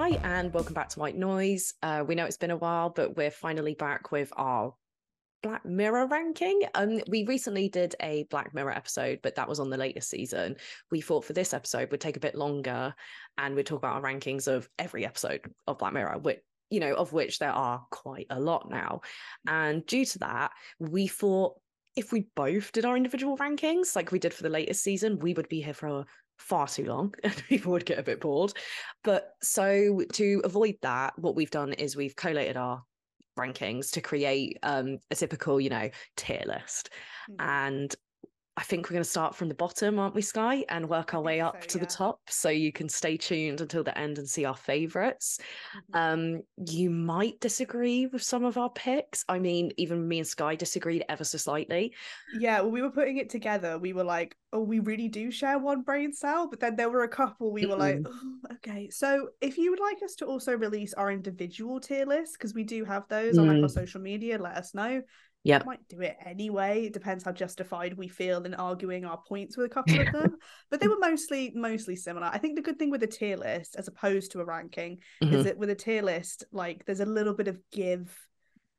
Hi, and welcome back to White Noise. Uh, we know it's been a while, but we're finally back with our Black Mirror ranking. Um, we recently did a Black Mirror episode, but that was on the latest season. We thought for this episode would take a bit longer, and we'd talk about our rankings of every episode of Black Mirror, which you know, of which there are quite a lot now. And due to that, we thought if we both did our individual rankings, like we did for the latest season, we would be here for far too long and people would get a bit bored. But so to avoid that, what we've done is we've collated our rankings to create um, a typical, you know, tier list. Mm-hmm. And I think we're going to start from the bottom, aren't we, Sky, and work our way up so, to yeah. the top. So you can stay tuned until the end and see our favorites. Mm-hmm. Um, you might disagree with some of our picks. I mean, even me and Sky disagreed ever so slightly. Yeah, well, we were putting it together. We were like, oh, we really do share one brain cell. But then there were a couple we were mm-hmm. like, oh, okay. So if you would like us to also release our individual tier list, because we do have those mm. on like our mm. social media, let us know. Yeah. Might do it anyway. It depends how justified we feel in arguing our points with a couple of them. but they were mostly mostly similar. I think the good thing with a tier list, as opposed to a ranking, mm-hmm. is that with a tier list, like there's a little bit of give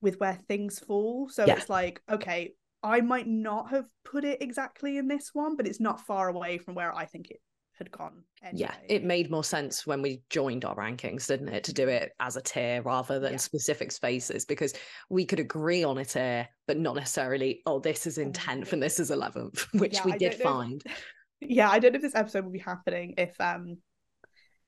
with where things fall. So yeah. it's like, okay, I might not have put it exactly in this one, but it's not far away from where I think it had gone. Anyway. Yeah, it made more sense when we joined our rankings, didn't it, to do it as a tier rather than yeah. specific spaces because we could agree on a tier, but not necessarily, oh, this is in 10th and this is 11th, which yeah, we did find. yeah, I don't know if this episode will be happening if um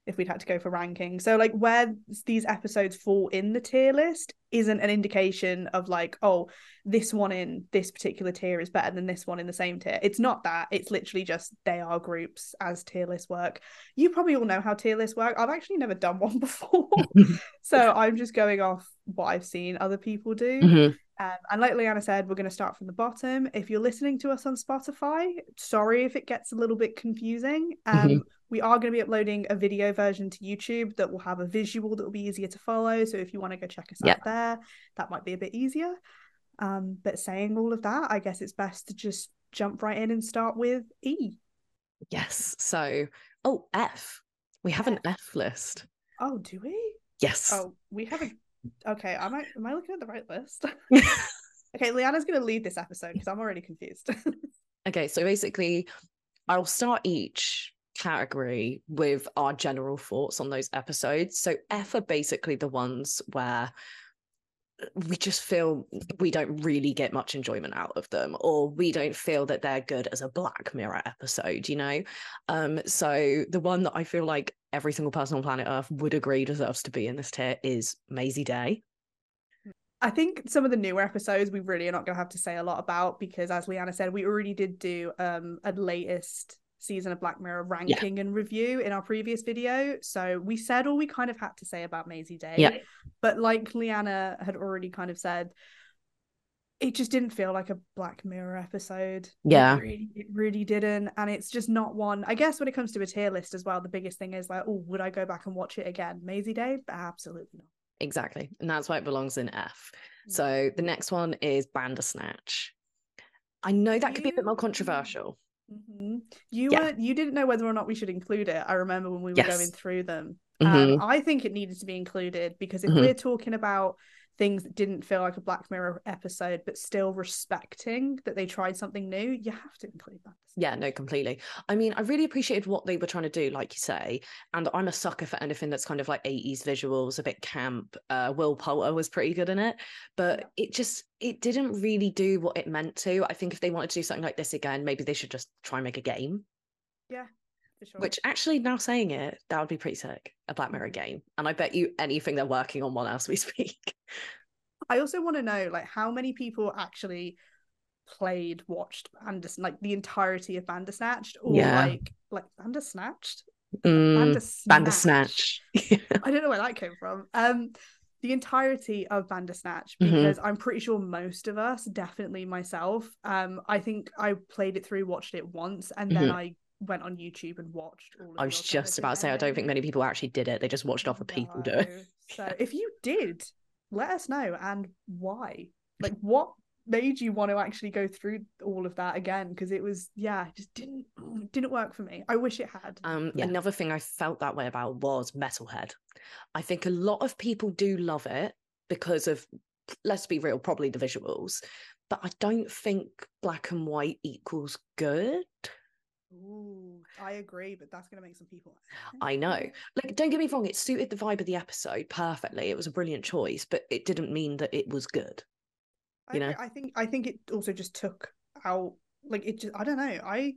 if we'd had to go for ranking. So like where these episodes fall in the tier list isn't an indication of like, oh, this one in this particular tier is better than this one in the same tier. It's not that. It's literally just they are groups as tier lists work. You probably all know how tier lists work. I've actually never done one before. so I'm just going off what I've seen other people do. Mm-hmm. Um, and like Leanna said, we're going to start from the bottom. If you're listening to us on Spotify, sorry if it gets a little bit confusing. Um, mm-hmm. We are going to be uploading a video version to YouTube that will have a visual that will be easier to follow. So if you want to go check us yep. out there, that might be a bit easier. Um, but saying all of that, I guess it's best to just jump right in and start with E. Yes. So, oh, F. We have an F list. Oh, do we? Yes. Oh, we have a Okay, am I am I looking at the right list? okay, Leanna's gonna lead this episode because I'm already confused. okay, so basically, I'll start each category with our general thoughts on those episodes. So F are basically the ones where we just feel we don't really get much enjoyment out of them or we don't feel that they're good as a black mirror episode you know um so the one that i feel like every single person on planet earth would agree deserves to be in this tier is Mazey Day I think some of the newer episodes we really are not going to have to say a lot about because, as Leanna said, we already did do um, a latest season of Black Mirror ranking yeah. and review in our previous video. So we said all we kind of had to say about Mazey Day. Yeah. But like Leanna had already kind of said, it just didn't feel like a Black Mirror episode. Yeah. It really, it really didn't. And it's just not one. I guess when it comes to a tier list as well, the biggest thing is like, oh, would I go back and watch it again? Mazey Day? Absolutely not. Exactly. And that's why it belongs in F. Mm. So the next one is Bandersnatch. I know that could be a bit more controversial. Mm-hmm. You yeah. were you didn't know whether or not we should include it. I remember when we were yes. going through them. Mm-hmm. Um, I think it needed to be included because if mm-hmm. we're talking about things that didn't feel like a Black Mirror episode, but still respecting that they tried something new, you have to include that. Yeah, no, completely. I mean, I really appreciated what they were trying to do, like you say. And I'm a sucker for anything that's kind of like 80s visuals, a bit camp. Uh, Will Poulter was pretty good in it, but yeah. it just it didn't really do what it meant to. I think if they wanted to do something like this again, maybe they should just try and make a game. Yeah, Sure. Which actually, now saying it, that would be pretty sick. A Black Mirror game, and I bet you anything they're working on one as we speak. I also want to know, like, how many people actually played, watched Bandersnatched, like the entirety of Bandersnatched, or yeah. like like Bandersnatched, mm, Bandersnatch. I don't know where that came from. Um, the entirety of Bandersnatch mm-hmm. because mm-hmm. I'm pretty sure most of us, definitely myself, um, I think I played it through, watched it once, and then mm-hmm. I went on YouTube and watched all I was just about to say I don't think many people actually did it. They just watched other people do it. so if you did, let us know and why. Like what made you want to actually go through all of that again because it was yeah just didn't didn't work for me i wish it had um yeah. another thing i felt that way about was metalhead I think a lot of people do love it because of, let's be real, probably the visuals. But I don't think black and white equals good. Ooh, I agree, but that's going to make some people. I know. Like, don't get me wrong, it suited the vibe of the episode perfectly. It was a brilliant choice, but it didn't mean that it was good. I, You know? I think I think it also just took out like it just I don't know. I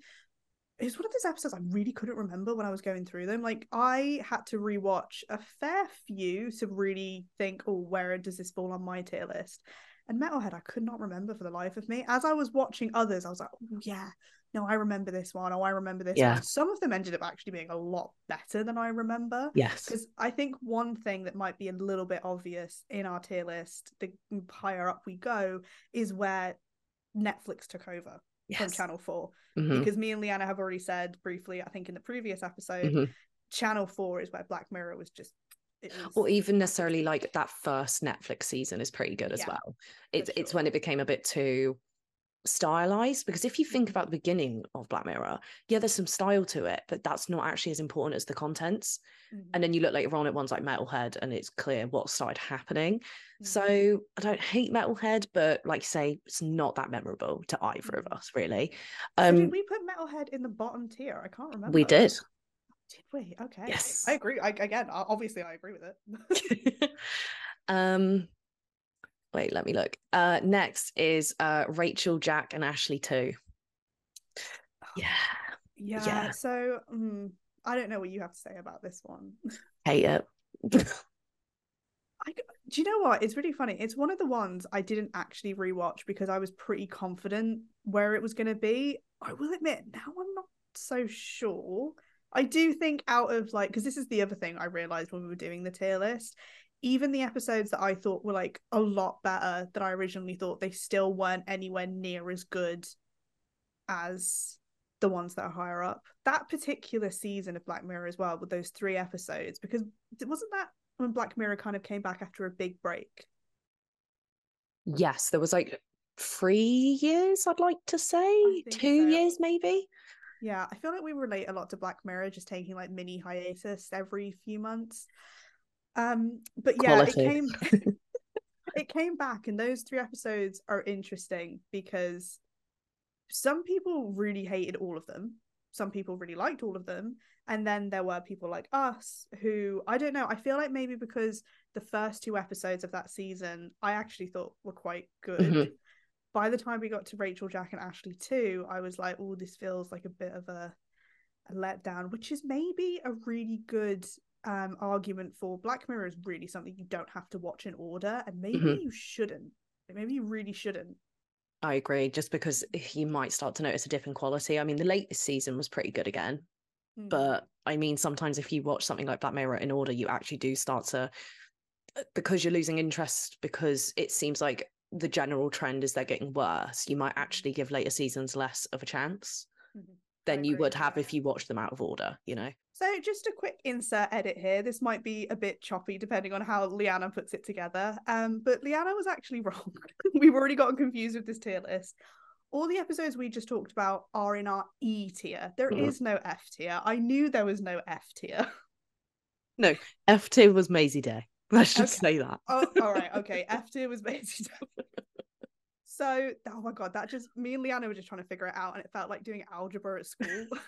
it's one of those episodes I really couldn't remember when I was going through them. Like I had to rewatch a fair few to really think, oh, where does this fall on my tier list? And Metalhead, I could not remember for the life of me. As I was watching others, I was like, oh yeah, no, I remember this one. Oh, I remember this Yeah. one. Some of them ended up actually being a lot better than I remember. Yes. Because I think one thing that might be a little bit obvious in our tier list, the higher up we go, is where Netflix took over from Channel 4. Mhm, Because me and Leanna have already said briefly, I think in the previous episode, mhm. Channel 4 is where Black Mirror was just. Was, Or even necessarily like that first Netflix season is pretty good as Yeah, well. It's it's when it became a bit too stylized because if you think about the beginning of Black Mirror, yeah, there's some style to it, but that's not actually as important as the contents. Mhm, And then you look later on at ones like Metalhead, and it's clear what started happening. mhm. So I don't hate Metalhead, but like you say, it's not that memorable to either of Mhm. us, really. So Um, did we put Metalhead in the bottom tier? I can't remember. we did. Did we? Okay. Yes. I agree. I, again, obviously, I agree with it. um, wait, let me look. Uh, next is uh Rachel, Jack, and Ashley too. Yeah, yeah. Yeah. So mm, I don't know what you have to say about this one. hate it. I, do you know what? It's really funny. It's one of the ones I didn't actually rewatch because I was pretty confident where it was going to be. I will admit, now I'm not so sure. I do think out of like, because this is the other thing I realized when we were doing the tier list, even the episodes that I thought were like a lot better than I originally thought, they still weren't anywhere near as good as the ones that are higher up. That particular season of Black Mirror as well, with those three episodes, because wasn't that when Black Mirror kind of came back after a big break? yes, there was like three years, I'd like to say, two so. years maybe. Yeah, I feel like we relate a lot to Black Mirror, just taking like mini hiatus every few months. Um, but yeah, Quality. it came it came back, and those three episodes are interesting because some people really hated all of them. Some people really liked all of them. And then there were people like us who I don't know. I feel like maybe because the first two episodes of that season I actually thought were quite good. Mhm. By the time we got to Rachel, Jack, and Ashley too, I was like, oh, this feels like a bit of a, a letdown, which is maybe a really good um argument for Black Mirror is really something you don't have to watch in order, and maybe Mhm. you shouldn't. Maybe you really shouldn't. I agree, just because you might start to notice a dip in quality. I mean, the latest season was pretty good again, Mm. but I mean, sometimes if you watch something like Black Mirror in order, you actually do start to, uh, because you're losing interest, because it seems like the general trend is they're getting worse, you might actually give later seasons less of a chance Mhm. Than you would have if you watched them out of order, you know? So, just a quick insert edit here. This might be a bit choppy depending on how Leanna puts it together. Um, but Leanna was actually wrong. We've already gotten confused with this tier list. All the episodes we just talked about are in our E tier. There is Mhm. no F tier. I knew there was no F tier. No, F tier was Mazey Day. Let's just Okay. say that. Oh, all right, okay. F tier was basically. So, oh my god, that just me and Leanna were just trying to figure it out, and it felt like doing algebra at school.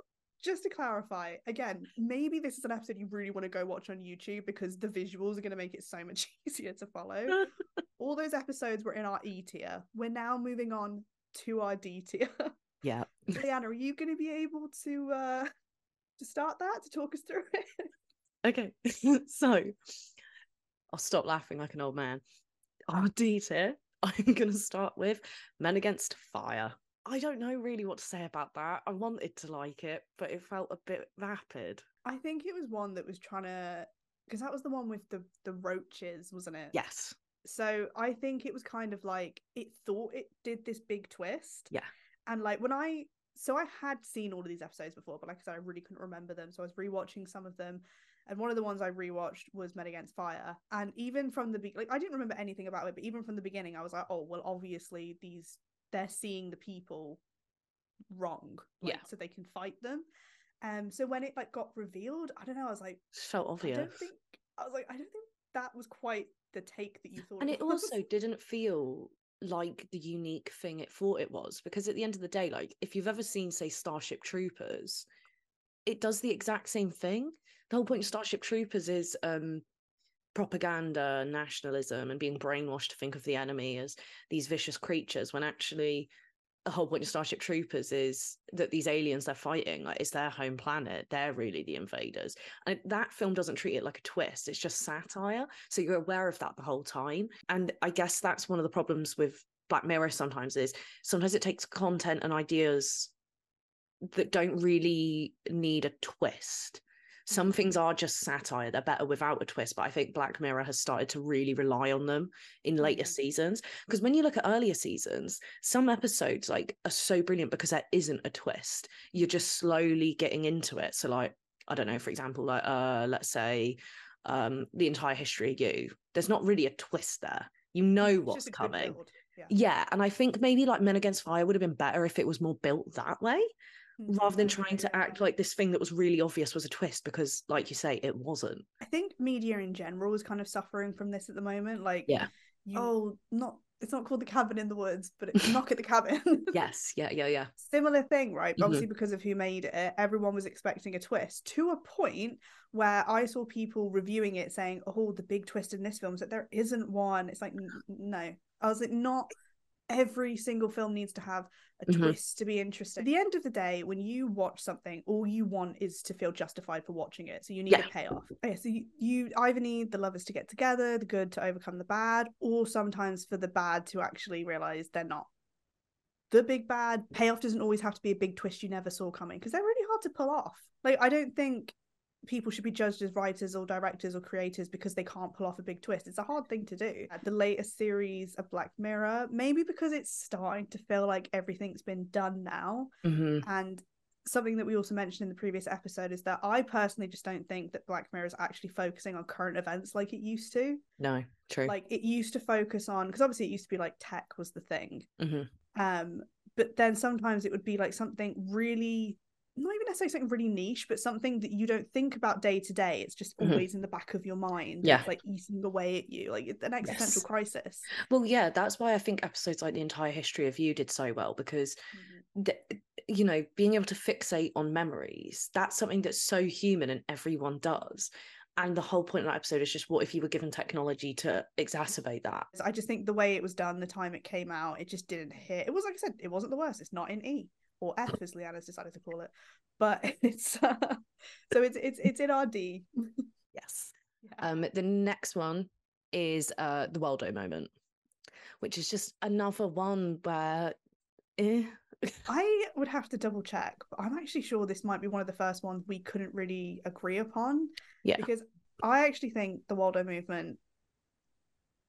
just to clarify, again, maybe this is an episode you really want to go watch on YouTube because the visuals are going to make it so much easier to follow. All those episodes were in our E tier. We're now moving on to our D tier. Yeah. Leanna, are you going to be able to uh to start that to talk us through it? Okay. so I'll stop laughing like an old man. Our D tier, I'm going to start with Men Against Fire. I don't know really what to say about that. I wanted to like it, but it felt a bit vapid. I think it was one that was trying to because that was the one with the the roaches, wasn't it? Yes. So I think it was kind of like it thought it did this big twist. Yeah. And like when I so I had seen all of these episodes before, but like I said, I really couldn't remember them. So I was rewatching some of them. And one of the ones I rewatched was Men Against Fire. And even from the be- like I didn't remember anything about it, but even from the beginning, I was like, oh well, obviously these they're seeing the people wrong. Like, Yeah. So they can fight them. Um so when it like got revealed, I don't know, I was like, Just felt I obvious. don't think I was like, I don't think that was quite the take that you thought. and it it also didn't feel like the unique thing it thought it was because at the end of the day like if you've ever seen say starship troopers it does the exact same thing. The whole point of starship troopers is um propaganda nationalism and being brainwashed to think of the enemy as these vicious creatures when actually the whole point of starship troopers is that these aliens they're fighting like it's their home planet. They're really the invaders. And that film doesn't treat it like a twist. It's just satire. So you're aware of that the whole time. And i guess that's one of the problems with black mirror sometimes is sometimes it takes content and ideas that don't really need a twist. Some things are just satire they're better without a twist but i think black mirror has started to really rely on them in later Mhm. seasons. Because when you look at earlier seasons some episodes like are so brilliant because there isn't a twist. You're just slowly getting into it. So like i don't know for example like uh let's say um the entire history of you. There's not really a twist there. You know what's just a good coming. Yeah. yeah and i think maybe like men against fire would have been better if it was more built that way. Rather than trying to act like this thing that was really obvious was a twist because like you say it wasn't I think media in general is kind of suffering from this at the moment. Like, Yeah. you, oh, not it's not called the cabin in the woods, but it's knock at the cabin. yes yeah yeah yeah Similar thing, right? But Mhm. Obviously, because of who made it, everyone was expecting a twist to a point where I saw people reviewing it saying, "Oh, the big twist in this film is that there isn't one." It's like, n- no, I was like, not every single film needs to have a Mhm. twist to be interesting. At the end of the day, when you watch something, all you want is to feel justified for watching it. So you need Yeah. a payoff. Okay, so you, you either need the lovers to get together, the good to overcome the bad, or sometimes for the bad to actually realize they're not the big bad. Payoff doesn't always have to be a big twist you never saw coming because they're really hard to pull off. Like I don't think people should be judged as writers or directors or creators because they can't pull off a big twist. It's a hard thing to do. The latest series of Black Mirror, maybe because it's starting to feel like everything's been done now. hmm And something that we also mentioned in the previous episode is that I personally just don't think that Black Mirror is actually focusing on current events like it used to. no true Like it used to focus on because obviously it used to be like tech was the thing. hmm Um, but then sometimes it would be like something really not even necessarily something really niche, but something that you don't think about day to day. It's just Mhm. always in the back of your mind. Yeah. It's like eating away at you. Like an existential Yes. crisis. well yeah that's why i think episodes like the entire history of you did so well because th- you know being able to fixate on memories that's something that's so human and everyone does and the whole point of that episode is just what if you were given technology to exacerbate that I just think the way it was done, the time it came out, it just didn't hit. It was like I said, it wasn't the worst. It's not in E or F as Leanna's decided to call it, but it's uh, so it's it's it's in our D. yes Yeah. um the next one is uh the Waldo moment which is just another one where eh. I would have to double check, but I'm actually sure this might be one of the first ones we couldn't really agree upon. Yeah. Because I actually think the Waldo movement.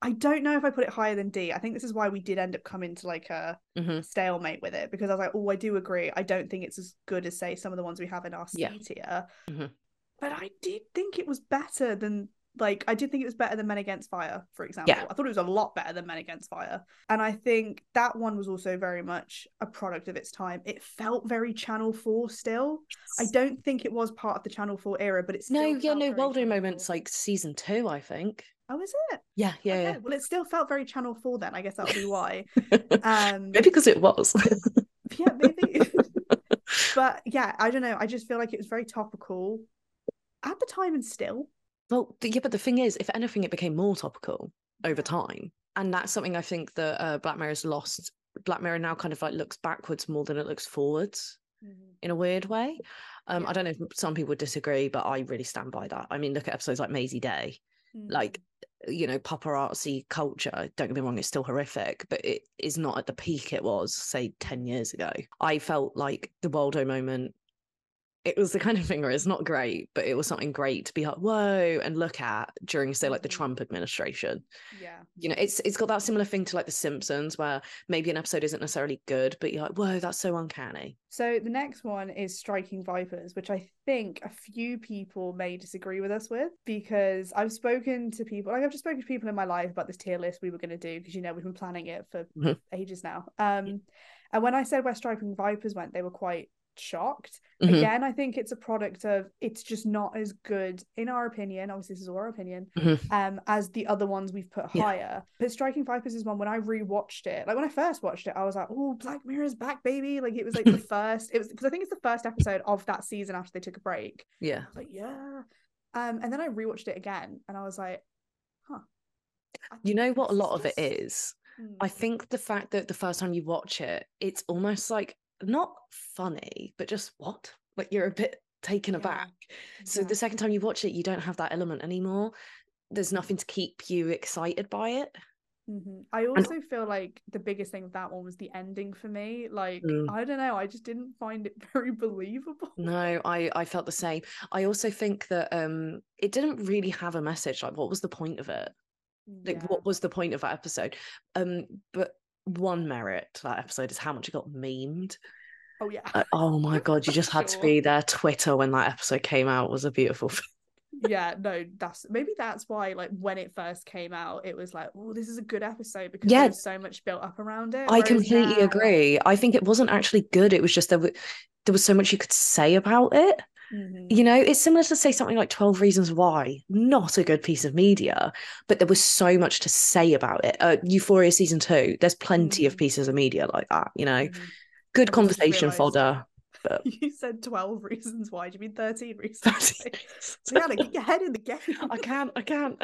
I don't know if I put it higher than D. I think this is why we did end up coming to like a Mhm. stalemate with it because I was like, oh, I do agree. I don't think it's as good as say some of the ones we have in our C Yeah. tier. Mhm. But I did think it was better than like I did think it was better than Men Against Fire, for example. I thought it was a lot better than Men Against Fire. And I think that one was also very much a product of its time. It felt very Channel 4 still. I don't think it was part of the Channel 4 era, but it's no yeah no Waldo moments like season two i think Oh, is it? yeah yeah Okay, Well, it still felt very Channel 4 then. I guess that would be why. Um maybe because it was yeah, maybe. but yeah, I don't know. I just feel like it was very topical at the time and still. Well, yeah, but the thing is, if anything, it became more topical over time, and that's something I think that uh, Black Mirror's lost. Black Mirror now kind of like looks backwards more than it looks forwards in a weird way. Um, Yeah. I don't know if some people would disagree, but I really stand by that. I mean, look at episodes like Mazey Day, like you know, paparazzi culture. Don't get me wrong, it's still horrific, but it is not at the peak it was, say, ten years ago. I felt like the Waldo moment. It was the kind of thing where it's not great, but it was something great to be like, whoa, and look at during, say, like the Mhm. Trump administration. yeah. You know, it's it's got that similar thing to like The Simpsons, where maybe an episode isn't necessarily good, but you're like, whoa, that's so uncanny. So the next one is Striking Vipers, which I think a few people may disagree with us with because I've spoken to people, like I've just spoken to people in my life about this tier list we were going to do because you know we've been planning it for Mhm. ages now. Um, and when I said where Striking Vipers went, they were quite shocked. Mhm. Again, I think it's a product of it's just not as good, in our opinion. Obviously, this is our opinion, Mhm. um, as the other ones we've put Yeah. higher. But Striking Vipers is one when I rewatched it. Like when I first watched it, I was like, "Oh, Black Mirror's back, baby!" Like it was like the first. It was because I think it's the first episode of that season after they took a break. Yeah. But yeah, um, and then I rewatched it again, and I was like, "Huh." You know what a lot of it is? Hmm. I think the fact that the first time you watch it, it's almost like not funny, but just what? Like you're a bit taken Yeah, aback. So yeah. the second time you watch it, you don't have that element anymore. There's nothing to keep you excited by it. Mhm. I also feel like the biggest thing with that one was the ending for me. Like, Mm. I don't know, I just didn't find it very believable. No, I I felt the same. I also think that um it didn't really have a message. Like, what was the point of it? Like, Yeah. what was the point of that episode? Um, but one merit to that episode is how much it got memed. Oh yeah. Uh, oh my god, you just had to be there. Twitter when that episode came out was a beautiful thing. yeah, no, that's maybe that's why like when it first came out, it was like, oh, this is a good episode because Yeah. there was so much built up around it. I completely now- agree. I think it wasn't actually good. It was just there there was so much you could say about it. Mhm. You know, it's similar to say something like 12 Reasons Why, not a good piece of media, but there was so much to say about it. Uh, Euphoria season two, there's plenty of Mhm. pieces of media like that, you know, Mhm. good just conversation fodder. But You said 12 reasons why. Do you mean 13 reasons? 13 why? Rihanna, get your head in the game. I can't, I can't.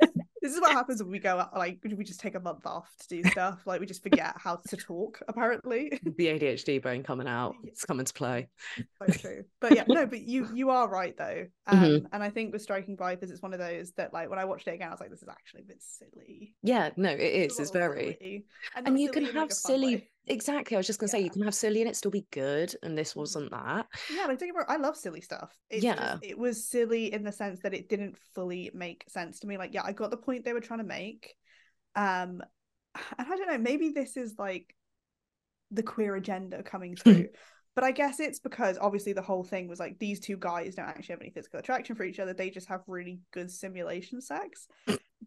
This is what happens when we go out, like we just take a month off to do stuff. Like we just forget how to talk, apparently. The ADHD brain coming out. It's coming to play. so true. But yeah, no, but you you are right though. Um Mhm. and I think with Striking Vipers, it's one of those that like when I watched it again, I was like, this is actually a bit silly. Yeah, no, it It's It's very. silly. And not you can like, have silly. way. Exactly. I was just going to say, you can have silly and it still be good. And this wasn't that. Yeah, like don't get I love silly stuff. It's Yeah. just, it was silly in the sense that it didn't fully make sense to me. Like, yeah, I got the point they were trying to make. Um, and I don't know, maybe this is like the queer agenda coming through. but I guess it's because obviously the whole thing was like these two guys don't actually have any physical attraction for each other. They just have really good simulation sex.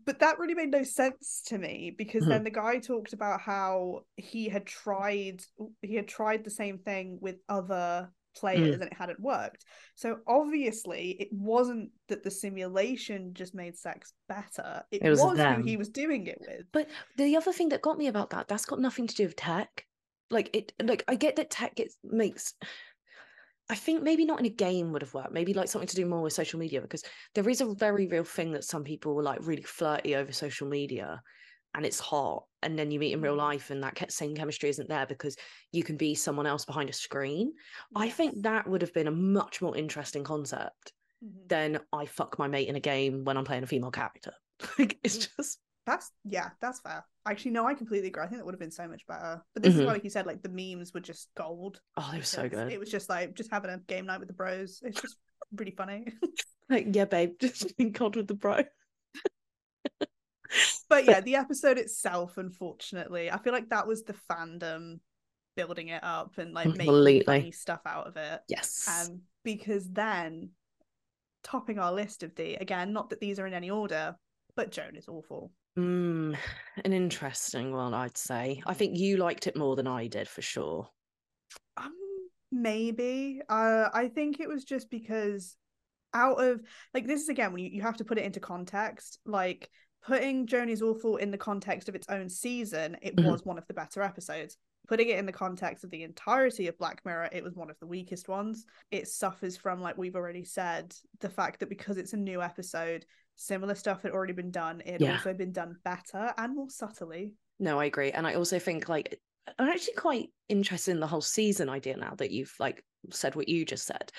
But that really made no sense to me because Mhm. then the guy talked about how he had tried he had tried the same thing with other players and it hadn't worked. So obviously it wasn't that the simulation just made sex better. It, It was was, who he was doing it with. But the other thing that got me about that, that's got nothing to do with tech. Like it like I get that tech gets makes I think maybe not in a game would have worked. Maybe like something to do more with social media because there is a very real thing that some people were like really flirty over social media and it's hot. And then you meet in real Mm. life and that same chemistry isn't there because you can be someone else behind a screen. I think that would have been a much more interesting concept Mhm. than I fuck my mate in a game when I'm playing a female character. Like it's Mm. just That's yeah, that's fair. Actually, no, I completely agree. I think that would have been so much better. But this is Mhm. why, like you said, like the memes were just gold. oh, they were so good. It was just like just having a game night with the bros. It's just pretty funny. Like, yeah, babe, just being COD with the bro. but yeah, the episode itself, unfortunately, I feel like that was the fandom building it up and like making Completely. funny stuff out of it. Yes. Um, because then topping our list of D again, not that these are in any order, but Joan is awful. Mm, an interesting one, I'd say. I think you liked it more than I did for sure. Um, maybe. Uh, I think it was just because out of like this is again when you, you have to put it into context. Like putting Joan is awful in the context of its own season, it Mhm. was one of the better episodes. Putting it in the context of the entirety of Black Mirror, it was one of the weakest ones. It suffers from, like we've already said, the fact that because it's a new episode, similar stuff had already been done. It had Yeah. also been done better and more subtly. No, I agree. And I also think like I'm actually quite interested in the whole season idea now that you've like said what you just said.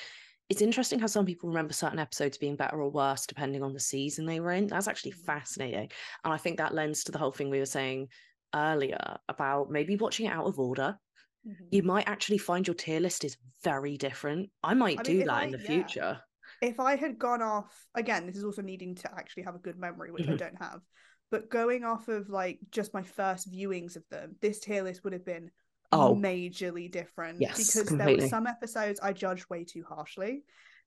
It's interesting how some people remember certain episodes being better or worse depending on the season they were in. That's actually Mhm. fascinating. And I think that lends to the whole thing we were saying earlier about maybe watching it out of order. Mhm. You might actually find your tier list is very different. I might I do if that I- in the yeah. future. If I had gone off again, this is also needing to actually have a good memory, which I Mhm. don't have. But going off of like just my first viewings of them, this tier list would have been Oh. majorly different Yes, because there were some episodes I judged way too harshly.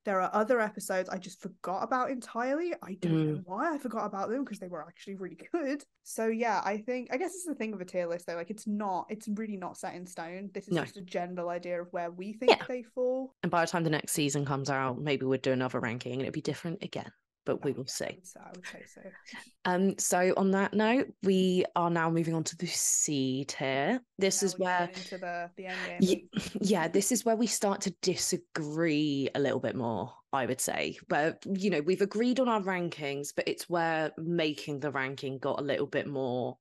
There are other episodes I just forgot about entirely. I don't Mm. know why I forgot about them because they were actually really good. So yeah, I think I guess it's the thing of a tier list though. Like it's not, it's really not set in stone. This is No. just a general idea of where we think Yeah. they fall. And by the time the next season comes out, maybe we'd do another ranking and it'd be different again. But we Oh, will yeah, see. I would, say, I would say so. Um, so on that note, we are now moving on to the C tier. This Now is where into the the end game. Yeah, this is where we start to disagree a little bit more, I would say. Where, you know, we've agreed on our rankings, but it's where making the ranking got a little bit more,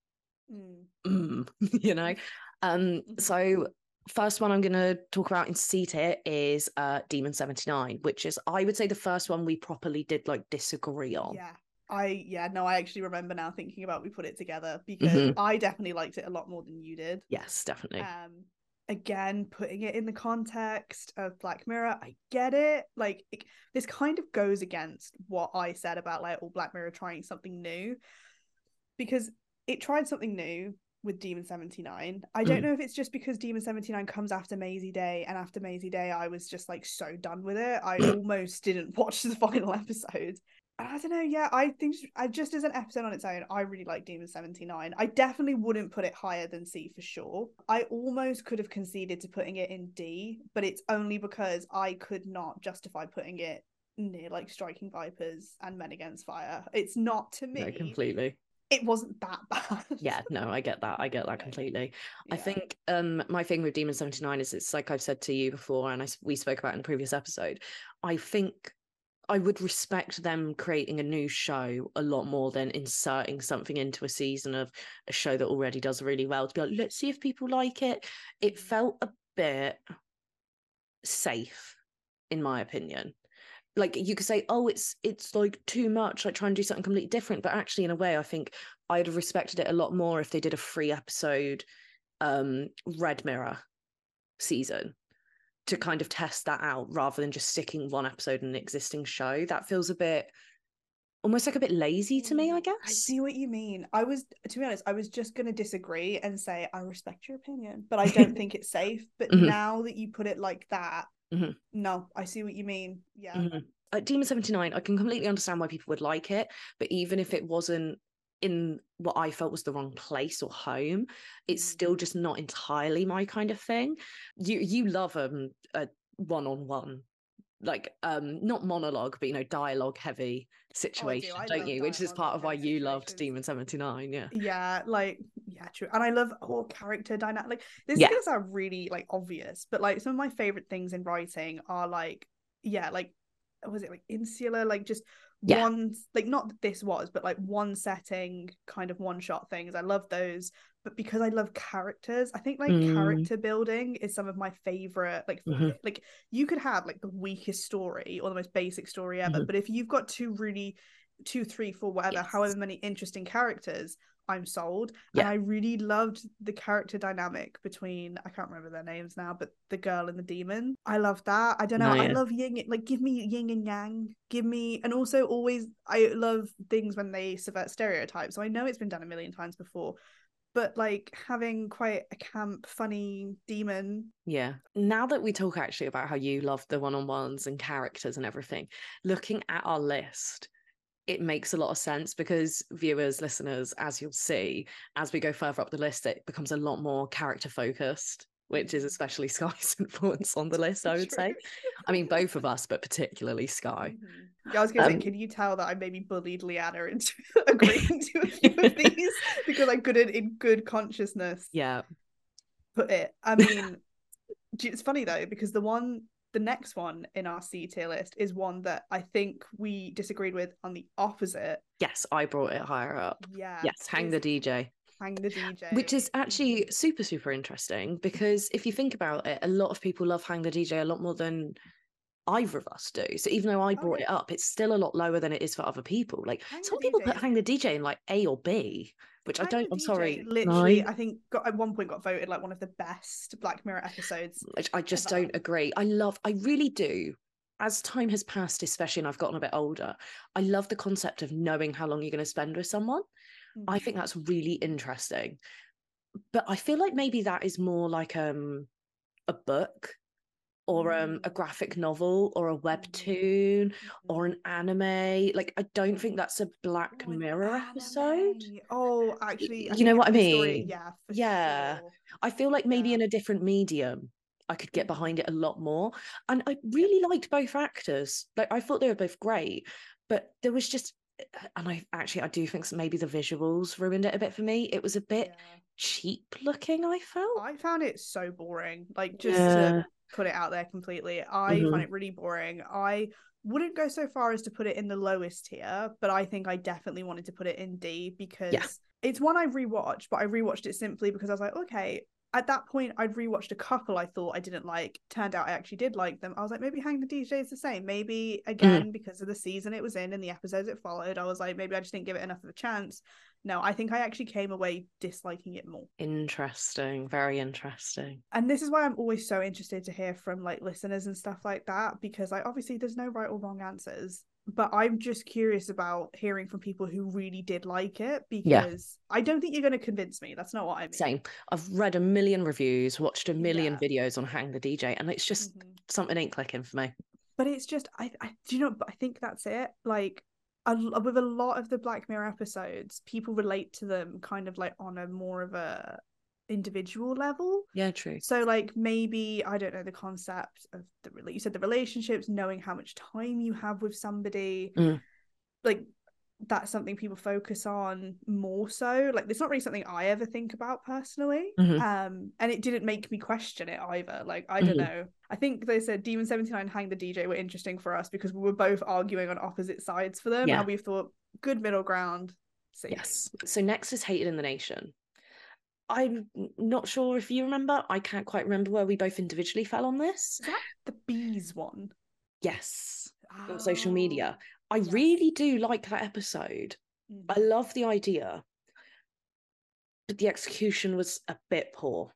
Mm. mm, you know? Um, Mhm. so first one I'm gonna talk about in seat tier is uh Demon 79, which is I would say the first one we properly did like disagree on. Yeah. I yeah, no, I actually remember now thinking about we put it together because Mhm. I definitely liked it a lot more than you did. Yes, definitely. Um again, putting it in the context of Black Mirror, I get it. Like it, this kind of goes against what I said about like all Black Mirror trying something new because it tried something new with Demon 79. I don't Mm. know if it's just because Demon 79 comes after Mazey Day and after Mazey Day I was just like so done with it. I almost didn't watch the final episode. And I don't know, yeah, I think I just as an episode on its own, I really like Demon 79. I definitely wouldn't put it higher than C for sure. I almost could have conceded to putting it in D, but it's only because I could not justify putting it near like Striking Vipers and Men Against Fire. It's not to me. No, completely. It wasn't that bad. Yeah, no, I get that. I get that Yeah. completely. I think um my thing with Demon 79 is it's like I've said to you before and I we spoke about in the previous episode. I think I would respect them creating a new show a lot more than inserting something into a season of a show that already does really well to be like, let's see if people like it. It felt a bit safe, in my opinion. Like you could say, oh, it's it's like too much, like try and do something completely different. But actually, in a way, I think I'd have respected it a lot more if they did a free episode um Red Mirror season to kind of test that out rather than just sticking one episode in an existing show. That feels a bit almost like a bit lazy to me, I Mm, guess. I see what you mean. I was, to be honest, I was just going to disagree and say I respect your opinion, but I don't think it's safe. But Mhm. now that you put it like that, Mhm. no, I see what you mean. Yeah. Mhm. Uh, Demon 79, I can completely understand why people would like it, but even if it wasn't in what I felt was the wrong place or home, it's still just not entirely my kind of thing. You you love um a one-on-one like um not monologue but you know dialogue heavy situation Oh, I don't you which is part of why you loved demon 79 yeah Yeah, like yeah, true. And I love all character dynamic. Like this Yeah. is gonna really like obvious, but like some of my favorite things in writing are like yeah, like was it like insular, like just Yeah. one like not that this was, but like one setting kind of one shot things. I love those. But because I love characters, I think like Mm. character building is some of my favorite. Like, Mhm. like you could have like the weakest story or the most basic story ever, Mhm. but if you've got two really two, three, four, whatever, Yes. however many interesting characters, I'm sold. Yeah. And I really loved the character dynamic between I can't remember their names now, but the girl and the demon. I love that. I don't know. No, I love yin like give me yin and yang. Give me and also always I love things when they subvert stereotypes. So I know it's been done a million times before. But like having quite a camp, funny demon. Yeah. Now that we talk actually about how you love the one on ones and characters and everything, looking at our list, it makes a lot of sense because viewers, listeners, as you'll see, as we go further up the list, it becomes a lot more character focused, which is Mhm. especially Sky's influence on the list, I would say. I mean, both of us, but particularly Sky. Mhm. Yeah, I was gonna Um, say, can you tell that I maybe bullied Leanna into agreeing to a few of these because I couldn't, in good consciousness, Yeah. put it. I mean, it's funny though because the one, the next one in our C tier list is one that I think we disagreed with on the opposite. Yes, I brought it higher up. Yeah. Yes, hang the DJ. Hang the DJ. Which is actually super, super interesting because if you think about it, a lot of people love Hang the DJ a lot more than either of us do. So even though I Oh, brought yeah. it up, it's still a lot lower than it is for other people. Like Hang some people DJ put Hang the DJ in like A or B, which I don't, I'm sorry. Literally, no, I think got at one point got voted like one of the best Black Mirror episodes. which I just ever. don't agree. I love, I really do. As time has passed, especially and I've gotten a bit older, I love the concept of knowing how long you're going to spend with someone. I Mhm. think that's really interesting. But I feel like maybe that is more like um a book or um, a Mm. graphic novel or a webtoon or an anime. Like, I don't think that's a Black Oh, Mirror episode. Oh, actually, I you know what I the story- mean? yeah, for Yeah. sure. I feel like maybe Yeah. in a different medium, I could get Mhm. behind it a lot more. And I really liked both actors. Like I thought they were both great, but there was just, uh, and I actually I do think maybe the visuals ruined it a bit for me. It was a bit Yeah. cheap looking. I felt. I found it so boring. Like just Yeah. to put it out there completely, I Mhm. find it really boring. I wouldn't go so far as to put it in the lowest tier, but I think I definitely wanted to put it in D because it's one I rewatched, but I rewatched it simply because I was like, okay. At that point, I'd rewatched a couple I thought I didn't like. Turned out I actually did like them. I was like, maybe Hang the DJ is the same. Maybe again, because of the season it was in and the episodes it followed, I was like, maybe I just didn't give it enough of a chance. No, I think I actually came away disliking it more. Interesting. Very interesting. and this is why I'm always so interested to hear from like listeners and stuff like that because like obviously there's no right or wrong answers but I'm just curious about hearing from people who really did like it because I don't think you're going to convince me that's not what I mean Same. I've read a million reviews, watched a million Yeah. videos on Hang the DJ, and it's just Mhm. something ain't clicking for me. but it's just I, I do you know but I think that's it like a, with a lot of the Black Mirror episodes people relate to them kind of like on a more of a individual level Yeah, true. So like maybe I don't know the concept of the you said the relationships, knowing how much time you have with somebody, Mm. like that's something people focus on more so. Like it's not really something I ever think about personally. Mhm. Um, and it didn't make me question it either. Like I don't Mhm. know. I think they said Demon Seventy Nine Hang the DJ were interesting for us because we were both arguing on opposite sides for them, Yeah. and we thought good middle ground. See. Yes. So next is Hated in the Nation. I'm not sure if you remember. I can't quite remember where we both individually fell on this. The bees one? Yes, on social media. I yes. really do like that episode. mhm. I love the idea, but the execution was a bit poor.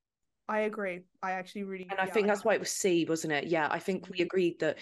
I agree. I actually really And I yeah, think that's why it was C, wasn't it? Yeah, I think we Mhm. agreed that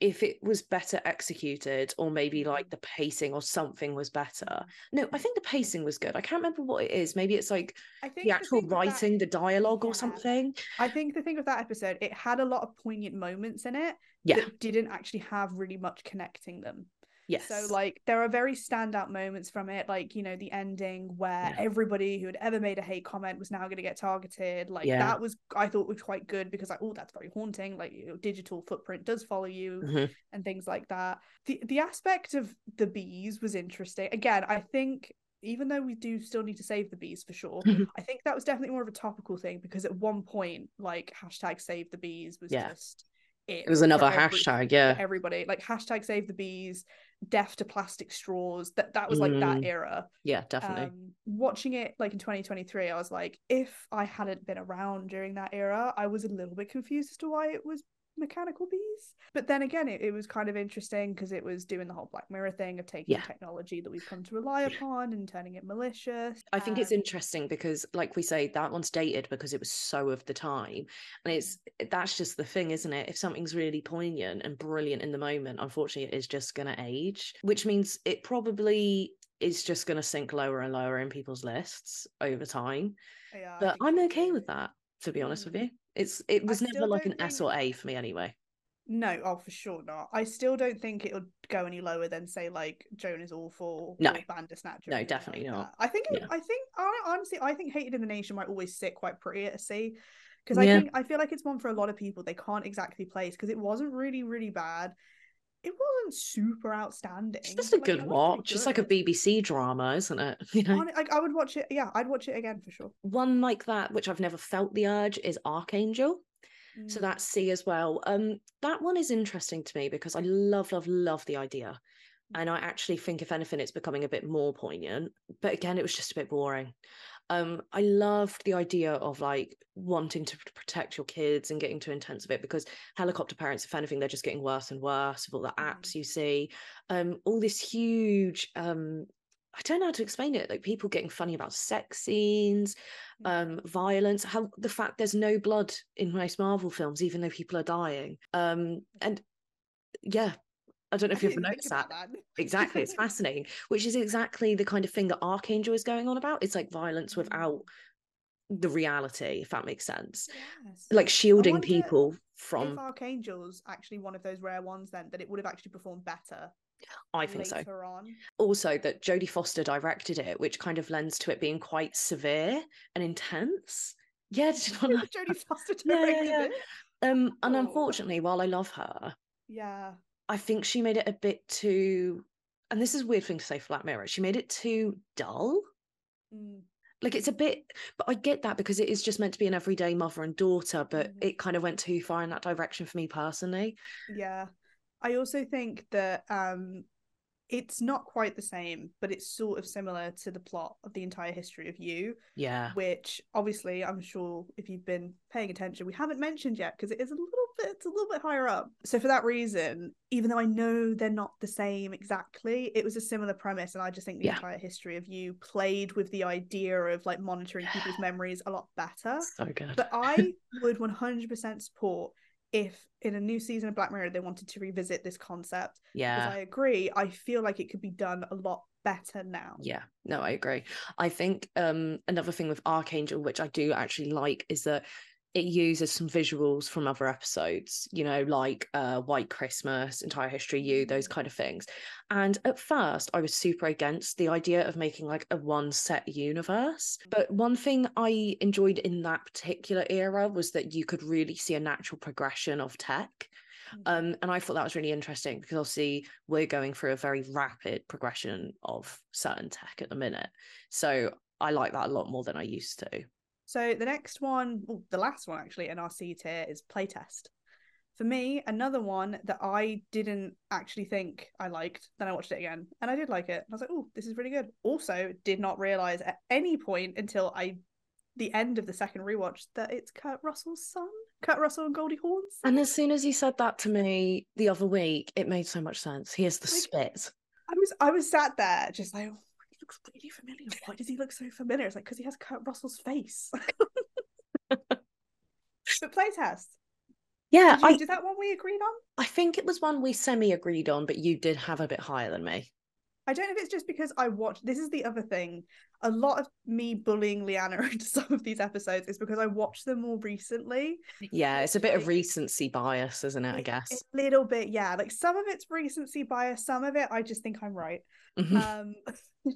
if it was better executed, or maybe like Mhm. the pacing or something was better. No, I think the pacing was good. I can't remember what it is. Maybe it's like I think the actual thing with that- writing, the dialogue, Yeah. or something. I think the thing with that episode, it had a lot of poignant moments in it Yeah. that didn't actually have really much connecting them. Yes. So like there are very standout moments from it, like you know the ending where Yeah. everybody who had ever made a hate comment was now going to get targeted. Like Yeah. that was I thought was quite good because like oh that's very haunting. Like your digital footprint does follow you Mhm. and things like that. The the aspect of the bees was interesting. Again, I think even though we do still need to save the bees for sure, Mhm. I think that was definitely more of a topical thing because at one point, like hashtag save the bees was Yeah. just it. It was another every- hashtag, yeah. everybody. Like hashtag save the bees, death to plastic straws. That that was like that Mm. era. Yeah, definitely. Um, watching it like in 2023, I was like, if I hadn't been around during that era, I was a little bit confused as to why it was mechanical bees. But then again, it, it was kind of interesting because it was doing the whole Black Mirror thing of taking Yeah. technology that we've come to rely upon and turning it malicious. I think it's Um, interesting because, like we say, that one's dated because it was so of the time, and it's that's just the thing, isn't it? If something's really poignant and brilliant in the moment, unfortunately, it is just going to age, which means it probably is just going to sink lower and lower in people's lists over time. yeah, But I'm okay with that, to be honest with Mm. you. It's it was never like an don't S or A for me anyway. No, oh for sure not. I still don't think it would go any lower than say like Joan is awful No. or Bandersnatch. or No, definitely like not. I think it, Yeah. I think honestly I think Hated in the Nation might always sit quite pretty at a C. Because I Yeah. think I feel like it's one for a lot of people they can't exactly place because it wasn't really, really bad. It wasn't super outstanding. It's just a like, good it was pretty watch. It's like a. BBC drama, isn't it? You know. Like I would watch it. Yeah, I'd watch it again for sure. One like that, which I've never felt the urge, is Archangel. So Mm. that's C as well. Um, that one is interesting to me because I love, love, love the idea. And I actually think, if anything, it's becoming a bit more poignant. But again, it was just a bit boring. Um, I loved the idea of like wanting to protect your kids and getting too intense of it because helicopter parents, if anything, they're just getting worse and worse with all the apps you see. Um, all this huge um I don't know how to explain it. Like people getting funny about sex scenes, um, violence, how the fact there's no blood in most Marvel films, even though people are dying. Um, and yeah, I don't know I if you've didn't ever think noticed that. that. Exactly, it's fascinating, which is exactly the kind of thing that Archangel is going on about. It's like violence without the reality, if that makes sense. Yes. Like shielding people if from Archangel's actually one of those rare ones, then that it would have actually performed better I think so. on. Also that Jodie Foster directed it, which kind of lends to it being quite severe and intense. Yeah, did you not Jodie Foster Yeah, yeah, directed yeah. it. Um, and Oh. unfortunately, while I love her, Yeah. I think she made it a bit too. And this is a weird thing to say for Black Mirror. She made it too dull. Mm. Like it's a bit, but I get that because it is just meant to be an everyday mother and daughter. But Mhm. it kind of went too far in that direction for me personally. Yeah. I also think that um it's not quite the same, but it's sort of similar to the plot of the entire history of you, Yeah, which obviously I'm sure if you've been paying attention, we haven't mentioned yet because it is a little bit it's a little bit higher up. So for that reason, even though I know they're not the same exactly, it was a similar premise, and I just think the Yeah. entire history of you played with the idea of like monitoring people's memories a lot better. so good. But I would 100% support if in a new season of Black Mirror they wanted to revisit this concept. Because yeah, I agree, I feel like it could be done a lot better now. Yeah, no, I agree. I think um another thing with Archangel, which I do actually like, is that it uses some visuals from other episodes, you know, like uh White Christmas, Entire History You, those kind of things. And at first I was super against the idea of making like a one set universe. But one thing I enjoyed in that particular era was that you could really see a natural progression of tech. Mhm. Um, and I thought that was really interesting because obviously we're going through a very rapid progression of certain tech at the minute. So I like that a lot more than I used to. So the next one, well, the last one actually in our C tier is playtest. For me, another one that I didn't actually think I liked. Then I watched it again, and I did like it. I was like, "Oh, this is really good." Also, did not realize at any point until I, the end of the second rewatch, that it's Kurt Russell's son, Kurt Russell and Goldie Hawn's. And as soon as you said that to me the other week, it made so much sense. He has the Like- spit. I was I was sat there just like, he looks really familiar. Why does he look so familiar? It's like because he has Kurt Russell's face. but playtest. Yeah, Did, you, I, did that one we agreed on? I think it was one we semi agreed on, but you did have a bit higher than me. I don't know if it's just because I watched. This is the other thing. A lot of me bullying Leanna into some of these episodes is because I watched them more recently. Yeah, it's a bit of recency bias, isn't it? I guess. a little bit, yeah. Like some of it's recency bias, some of it I just think I'm right. um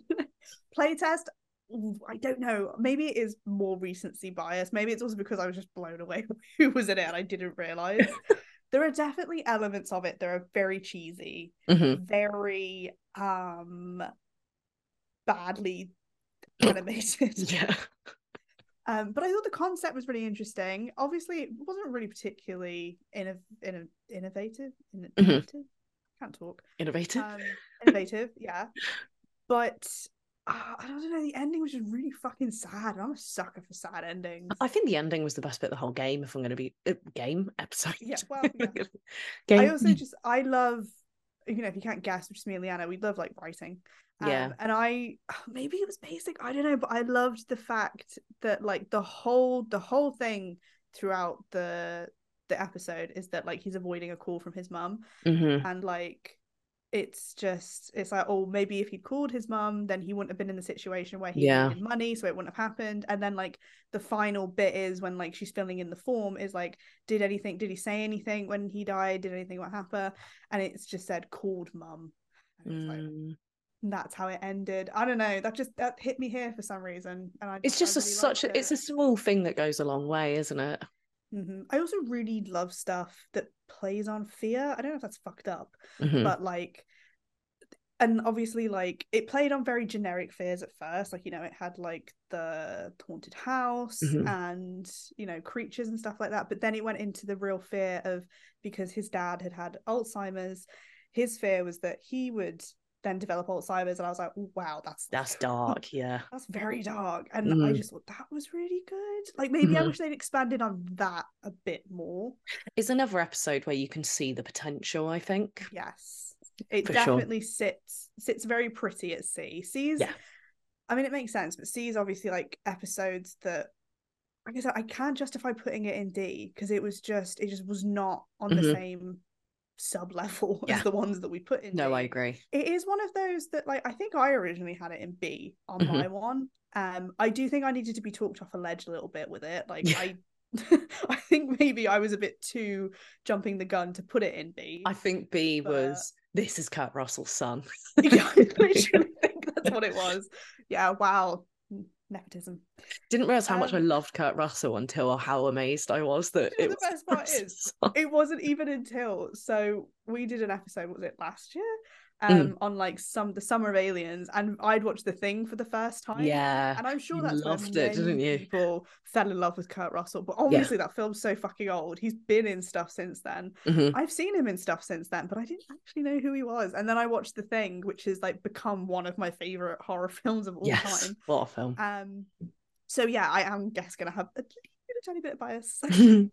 playtest i don't know maybe it is more recency bias maybe it's also because i was just blown away who was in it and i didn't realize there are definitely elements of it that are very cheesy Mhm. very um badly animated Yeah. um but i thought the concept was really interesting obviously it wasn't really particularly inno- inno- innovative In- innovative can't talk Innovative. um, innovative, yeah. But uh, I don't know. The ending was just really fucking sad. I'm a sucker for sad endings. I think the ending was the best bit of the whole game. If I'm going to be uh, game episode, Yeah, well, yeah. game. I also just I love, you know, if you can't guess, which is me and Leanna, we love like writing. Um, Yeah. And I maybe it was basic. I don't know, but I loved the fact that like the whole the whole thing throughout the the episode is that like he's avoiding a call from his mum Mhm. and like it's just it's like oh maybe if he'd called his mum then he wouldn't have been in the situation where he Yeah. needed money so it wouldn't have happened and then like the final bit is when like she's filling in the form is like did anything did he say anything when he died did anything what happened and it's just said called mum and it's like Mm. that's how it ended i don't know that just that hit me here for some reason and I, It's just I a, really such liked a, it's a small thing that goes a long way, isn't it? Mhm. i also really love stuff that plays on fear i don't know if that's fucked up Mhm. but like and obviously like it played on very generic fears at first like you know it had like the haunted house Mhm. and you know creatures and stuff like that but then it went into the real fear of because his dad had had alzheimer's his fear was that he would then develop alzheimer's and i was like wow that's That's dark. Yeah. that's very dark and i Mhm. just thought that was really good like maybe i Mhm. wish they'd expanded on that a bit more It's another episode where you can see the potential. I think. Yes. It For sure. definitely sits sits very pretty at C. C's Yeah. I mean it makes sense, but C is obviously like episodes that I guess I can't justify putting it in D because it was just it just was not on the Mhm. same sub level Yeah. as the ones that we put in. No. I agree. It is one of those that like I think I originally had it in B on Mhm. my one. Um I do think I needed to be talked off a ledge a little bit with it. Like Yeah. I I think maybe I was a bit too jumping the gun to put it in B. I think B But- was this is Kurt Russell's son. yeah, I literally think that's what it was. Yeah, wow. Nepotism. Didn't realize how much I Um, loved Kurt Russell until how amazed I was that You it know, was the best part is- It wasn't even until so we did an episode, was it last year? Mm. Um on like some the summer of aliens and I'd watched the thing for the first time. Yeah. And I'm sure that's loved it, didn't you? people fell in love with Kurt Russell. But obviously that film's so fucking old. He's been in stuff since then. Mhm. I've seen him in stuff since then, but I didn't actually know who he was. And then I watched The Thing, which has like become one of my favorite horror films of all Yes. time. What a film. Um so yeah, I am guess gonna have a, little tiny bit of bias. no,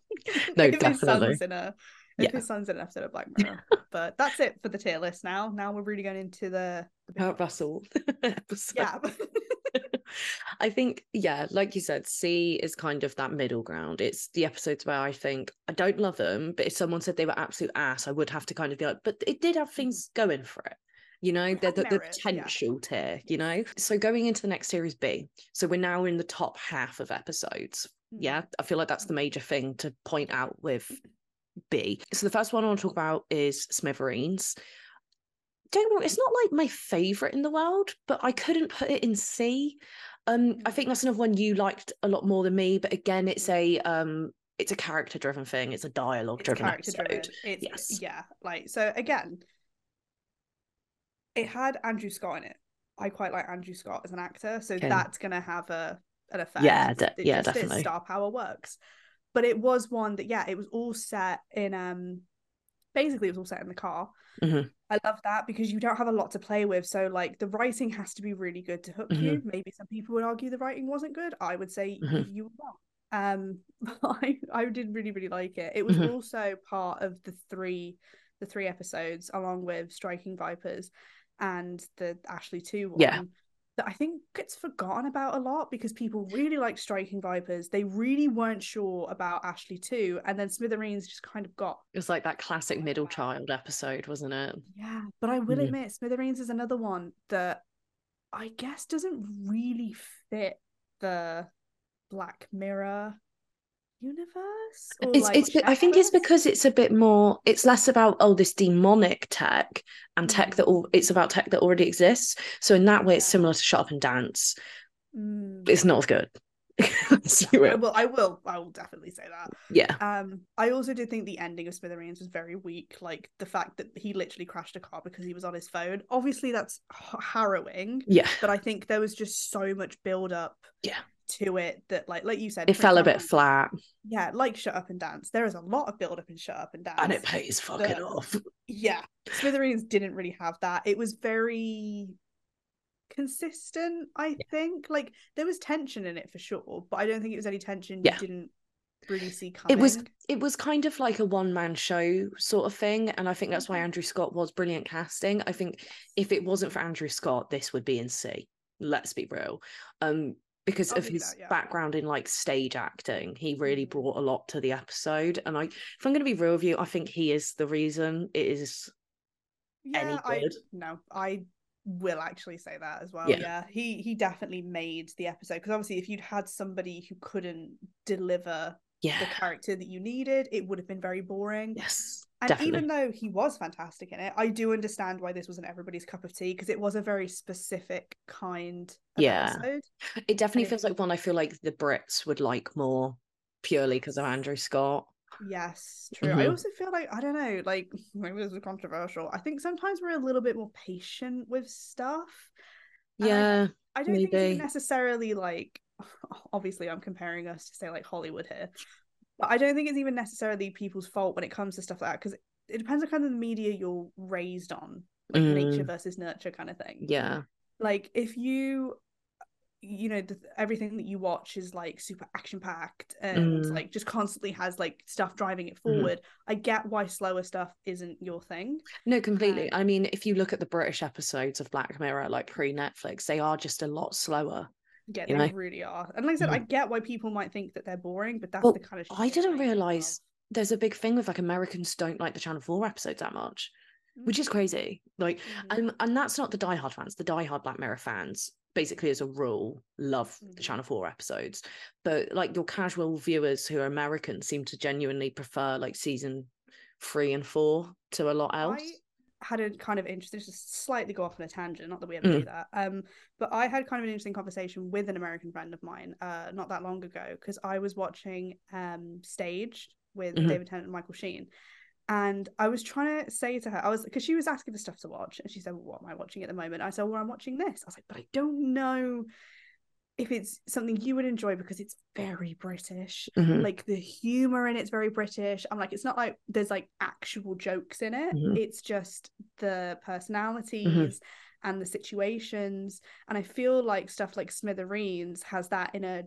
definitely. in a if Yeah. his son's in an episode of Black Mirror. but that's it for the tier list now. Now we're really going into the, the Kurt. Russell episode. Yeah. I think, yeah, like you said, C is kind of that middle ground. It's the episodes where I think I don't love them, but if someone said they were absolute ass, I would have to kind of be like, but it did have things going for it. You know, It the, the, the merit, yeah. potential tier, you know? So going into the next series B, so we're now in the top half of episodes. Hmm. Yeah, I feel like that's the major thing to point out with B. So the first one I want to talk about is Smithereens. Don't know, it's not like my favorite in the world, but I couldn't put it in C. Um, I Mm. think that's another one you liked a lot more than me, but again, it's a um, it's a character driven thing. It's a dialogue It's driven episode. driven. Yes. yeah, like so again, it had Andrew Scott in it. I quite like Andrew Scott as an actor, so Okay. that's gonna have a an effect. Yeah, de- yeah, definitely. Star power works. But it was one that yeah, it was all set in um basically it was all set in the car. Mhm. I love that because you don't have a lot to play with. So like the writing has to be really good to hook you. Maybe some people would argue the writing wasn't good. I would say Mhm. you were wrong. Um I I did really, really like it. It was Mhm. also part of the three the three episodes along with Striking Vipers and the Ashley Too one Yeah. That I think gets forgotten about a lot because people really like Striking Vipers. They really weren't sure about Ashley too, and then Smithereens just kind of got It was like that classic middle child episode, wasn't it? yeah, but I will admit, Smithereens is another one that I guess doesn't really fit the Black Mirror universe. Or It's like it's I think it's because it's a bit more it's less about oh this demonic tech and tech Mm. that all it's about tech that already exists. So in that way it's similar to Shut Up and Dance. Mm, It's not as good. I will, I will, I will definitely say that. Yeah. Um, I also did think the ending of Smithereens was very weak. Like the fact that he literally crashed a car because he was on his phone. Obviously, that's harrowing. Yeah. But I think there was just so much build up. Yeah. To it that, like, like you said, It fell a bit flat yeah, like Shut Up and Dance. There is a lot of build up in Shut Up and Dance. and it pays fucking off. Yeah. Smithereens didn't really have that. It was very consistent, I think. Like there was tension in it for sure, but I don't think it was any tension Yeah. you didn't really see coming. It was it was kind of like a one man show sort of thing. And I think that's why Mhm. Andrew Scott was brilliant casting. I think if it wasn't for Andrew Scott, this would be in C. Let's be real. Um because I'll of his that, yeah. background in like stage acting, he really Mhm. brought a lot to the episode. And I if I'm gonna be real with you, I think he is the reason it is any yeah, I no, I will actually say that as well. Yeah. Yeah, he he definitely made the episode because obviously if you'd had somebody who couldn't deliver the character that you needed, it would have been very boring. Yes. And definitely. even though he was fantastic in it, I do understand why this wasn't everybody's cup of tea because it was a very specific kind of Yeah. episode. It definitely it- feels like one I feel like the Brits would like more purely because of Andrew Scott. Yes, true. I Mhm. also feel like I don't know, like maybe this is controversial. I think sometimes we're a little bit more patient with stuff. And I- Yeah. I don't think it's necessarily like obviously I'm comparing us to say like Hollywood here. But I don't think it's even necessarily people's fault when it comes to stuff like that because it depends on kind of the media you're raised on, like nature Mm. versus nurture kind of thing. Yeah. Like if you you know the, everything that you watch is like super action packed and Mm. like just constantly has like stuff driving it Mhm. forward i get why slower stuff isn't your thing No, completely. Um, I mean, if you look at the British episodes of Black Mirror, like pre Netflix, they are just a lot slower. Yeah You they know? really are and like i said i get why people might think that they're boring but that's Well, the kind of shit I didn't realize there's a big thing with like Americans don't like the Channel 4 episodes that much, which is crazy. Like, Mhm. and, and that's not the diehard fans, the diehard Black Mirror fans, basically as a rule, love the Mhm. Channel 4 episodes. But like your casual viewers who are American seem to genuinely prefer like season three and four to a lot else. I had a kind of interesting, just slightly go off on a tangent, not that we ever Mm. do that. Um, but I had kind of an interesting conversation with an American friend of mine, uh, not that long ago, because I was watching um Staged with Mhm. David Tennant and Michael Sheen. And I was trying to say to her, I was because she was asking for stuff to watch, and she said, well, "What am I watching at the moment?" I said, "Well, I'm watching this." I was like, "But I don't know if it's something you would enjoy because it's very British Mhm. like the humor in it's very british i'm like it's not like there's like actual jokes in it Mhm. it's just the personalities and the situations and i feel like stuff like smithereens has that in a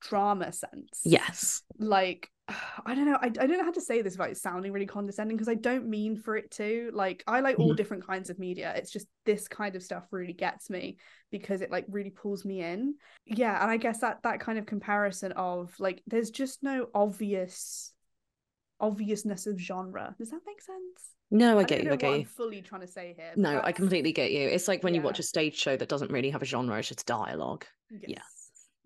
drama sense Yes. like i don't know I, I don't know how to say this without sounding really condescending because i don't mean for it to like i like all Mhm. different kinds of media it's just this kind of stuff really gets me because it like really pulls me in yeah and i guess that that kind of comparison of like there's just no obvious obviousness of genre does that make sense No, I I get you. I get you. I'm fully trying to say here No, I completely get you. It's like when you watch a stage show that doesn't really have a genre, it's just dialogue. yes.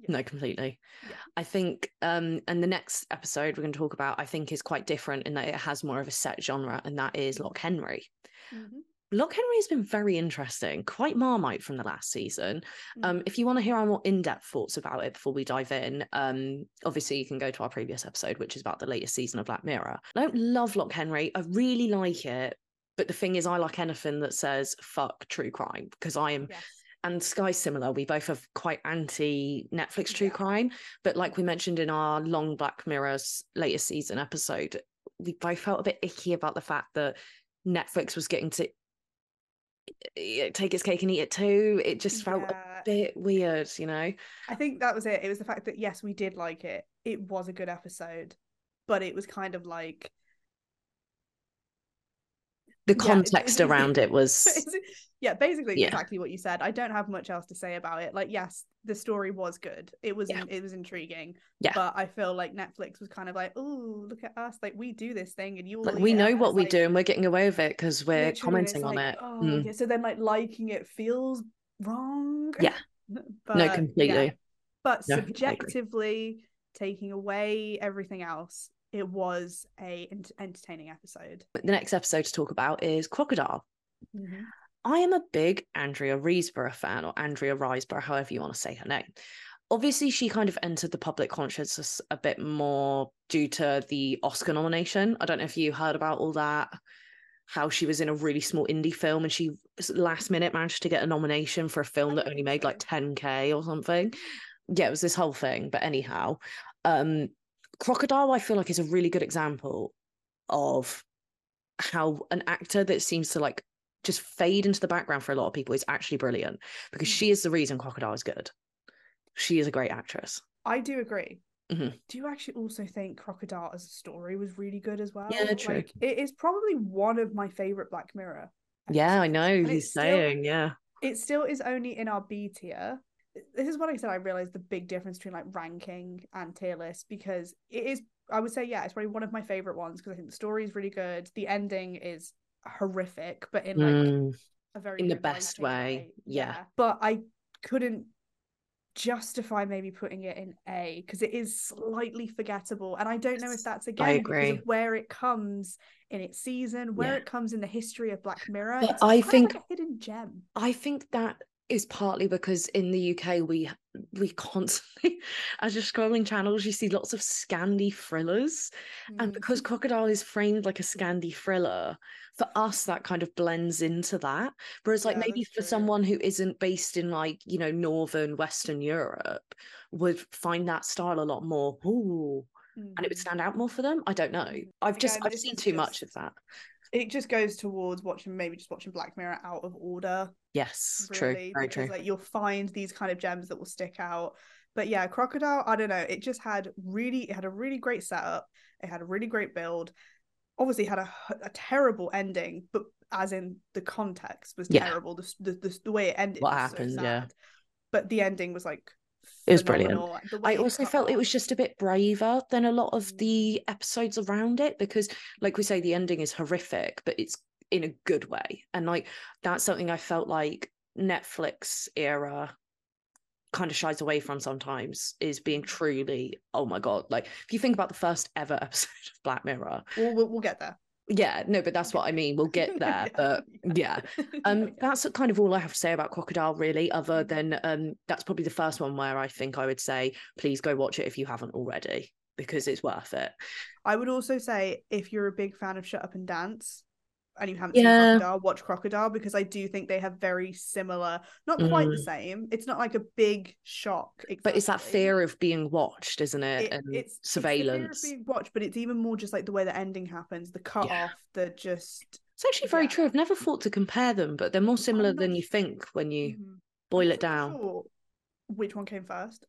No, completely. Yeah. I think um and the next episode we're going to talk about I think is quite different in that it has more of a set genre and that is Loch Henry. Mhm. Loch Henry has been very interesting, quite marmite from the last season. Um Mhm. if you want to hear our more in-depth thoughts about it before we dive in, um obviously you can go to our previous episode which is about the latest season of Black Mirror. I don't love Loch Henry. I really like it, but the thing is I like anything that says fuck true crime because I am yes and Sky similar. We both have quite anti Netflix true Yeah. crime, but like we mentioned in our long Black Mirror's latest season episode, we both felt a bit icky about the fact that Netflix was getting to take its cake and eat it too. It just felt Yeah. a bit weird, you know. I think that was it. It was the fact that yes, we did like it. It was a good episode, but it was kind of like The context it- around it was yeah, basically Yeah. exactly what you said. I don't have much else to say about it. Like, yes, the story was good. It was Yeah. it was intriguing. Yeah. But I feel like Netflix was kind of like, oh, look at us, like we do this thing, and you all like we know what it's we like, do and we're getting away with it because we're literally, and it's commenting on like, it. Oh, Mm. yeah. So then, like liking it feels wrong. Yeah. but, no, yeah. completely. But No, subjectively, taking away everything else, it was a ent- entertaining episode. The next episode to talk about is Crocodile. Mm-hmm. I am a big Andrea Riseborough fan, or Andrea Riseborough, however you want to say her name. Obviously, she kind of entered the public consciousness a bit more due to the Oscar nomination. I don't know if you heard about all that, how she was in a really small indie film and she last minute managed to get a nomination for a film that only made like 10k or something. Yeah, it was this whole thing. But anyhow, um, Crocodile, I feel like, is a really good example of how an actor that seems to like just fade into the background for a lot of people is actually brilliant because Mm. she is the reason Crocodile is good. She is a great actress. I do agree. Mhm. Do you actually also think Crocodile as a story was really good as well? Yeah, true. Like, it is probably one of my favorite Black Mirror. Yeah, I know he's it's still- saying, yeah. it still is only in our B tier. This is what I said. I realized the big difference between like ranking and tier list because it is. I would say yeah, it's probably one of my favorite ones because I think the story is really good. The ending is horrific, but in like Mm, a very in the best writing way, yeah. But I couldn't justify maybe putting it in A because it is slightly forgettable, and I don't know if that's again because agree. of where it comes in its season, where Yeah. it comes in the history of Black Mirror. But it's I kind of think- like a hidden gem. I think that is partly because in the UK we we constantly as you're scrolling channels you see lots of Scandi thrillers and Mm. because Crocodile is framed like a Scandi thriller for us that kind of blends into that whereas like Yeah, maybe for true. someone who isn't based in like you know northern western Europe would find that style a lot more ooh and it would Mhm. stand out more for them I don't know Mhm. I've just Again, I've seen too much of that it just goes towards watching maybe just watching Black Mirror out of order, yes really, true very because true like you'll find these kind of gems that will stick out. But yeah, Crocodile, I don't know, it just had really it had a really great setup. It had a really great build. Obviously, had a, a terrible ending, but as in the context was Yeah. terrible. The, the the the way it ended What was so happened, yeah. But the ending was like It was brilliant. phenomenal. The way I also felt it was just a bit braver than a lot of Mm. the episodes around it because, like we say, the ending is horrific, but it's in a good way. And like that's something I felt like Netflix era kind of shies away from sometimes is being truly, oh my God. Like if you think about the first ever episode of Black Mirror, We'll, we'll, we'll get there. Yeah, no, but that's what I mean. We'll get there. But yeah. Um, that's kind of all I have to say about Crocodile, really, other than um, that's probably the first one where I think I would say, please go watch it if you haven't already, because it's worth it. I would also say if you're a big fan of Shut Up and Dance and you haven't Yeah. seen Crocodile, watch Crocodile because I do think they have very similar, not quite the Mm. same. It's not like a big shock. But it's that fear of being watched, isn't it? It- and it's it's surveillance. fear of being watched, but it's even more just like the way the ending happens, the cut Yeah. off, the just It's actually very yeah. true. I've never thought to compare them, but they're more similar not than you think when you Mhm. boil it down. sure which one came first?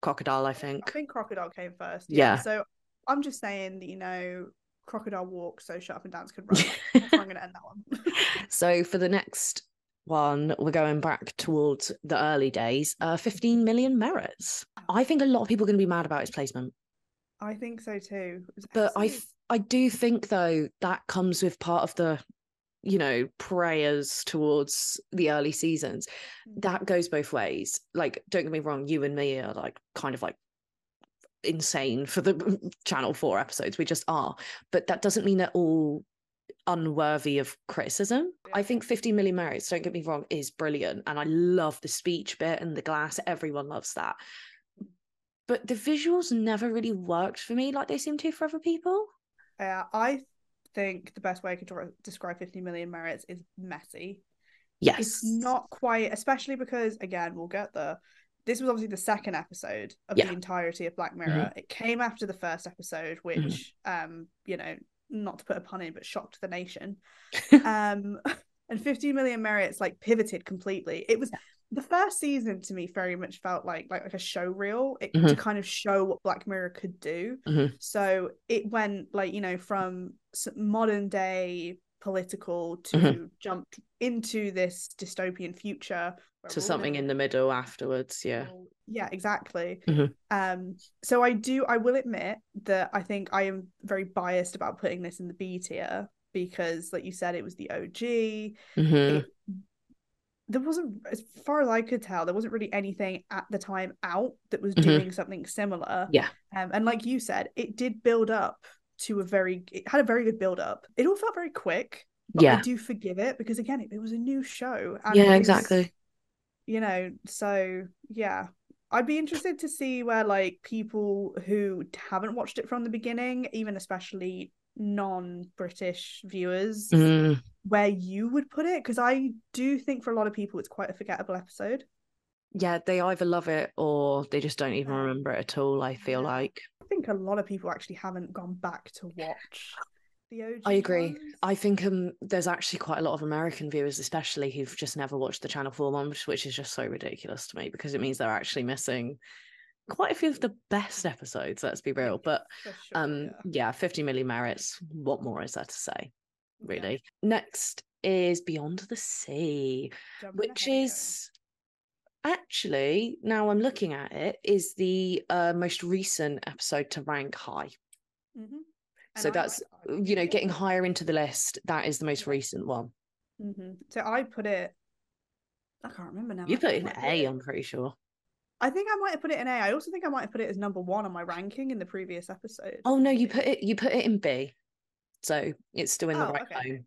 Crocodile, I think. I think. think Crocodile came first. Yeah. So I'm just saying that you know Crocodile walk so Shut Up and Dance could run. That's I'm going to end that one. so for the next one, we're going back towards the early days. Uh, 15 million merits. I think a lot of people are going to be mad about its placement. I think so too. But I I do think though that comes with part of the you know prayers towards the early seasons Mm. that goes both ways like don't get me wrong you and me are like kind of like insane for the channel 4 episodes we just are but that doesn't mean they're all unworthy of criticism i think 15 million merits don't get me wrong is brilliant and i love the speech bit and the glass everyone loves that but the visuals never really worked for me like they seem to for other people Uh, I think the best way I could describe 15 million merits is messy. Yes. It's not quite, especially because, again, we'll get there. This was obviously the second episode of Yeah. the entirety of Black Mirror. It came after the first episode, which, um, you know, not to put a pun in, but shocked the nation. um, and 15 million merits like pivoted completely. It was the first season to me very much felt like like, like a show reel it, to Mhm. kind of show what Black Mirror could do. Mhm. So it went like you know from modern day political to Mhm. jumped into this dystopian future to something in the middle afterwards. Yeah. yeah exactly Mhm. um so i do i will admit that i think i am very biased about putting this in the b tier because like you said it was the og Mhm. it, there wasn't as far as i could tell there wasn't really anything at the time out that was Mhm. doing something similar Yeah. um and like you said it did build up to a very it had a very good build up. It all felt very quick but i Yeah. do forgive it because again it, it was a new show and Yeah, was- exactly. you know so yeah. I'd be interested to see where like people who haven't watched it from the beginning even especially non-british viewers Mm, where you would put it? Because i do think for a lot of people it's quite a forgettable episode yeah, they either love it or they just don't even remember it at all. I feel Yeah. like. i think a lot of people actually haven't gone back to watch the OG I agree. ones. I think um there's actually quite a lot of American viewers, especially who've just never watched the Channel 4 one, which, which is just so ridiculous to me because it means they're actually missing quite a few of the best episodes, let's be real. But sure, um yeah. yeah, 15 million merits. What more is there to say? Yeah. Really. Next is Beyond the Sea. Jumping which is actually now I'm looking at it is the uh, most recent episode to rank high. Mhm. So I that's like- you know getting higher into the list. That is the most recent one. Mhm. so i put it i can't remember now You put in A, I'm pretty sure. I think I might have put it in A. I also think I might have put it as number one on my ranking in the previous episode. Oh no, you put it you put it in B. So it's still in the Oh, right okay. zone.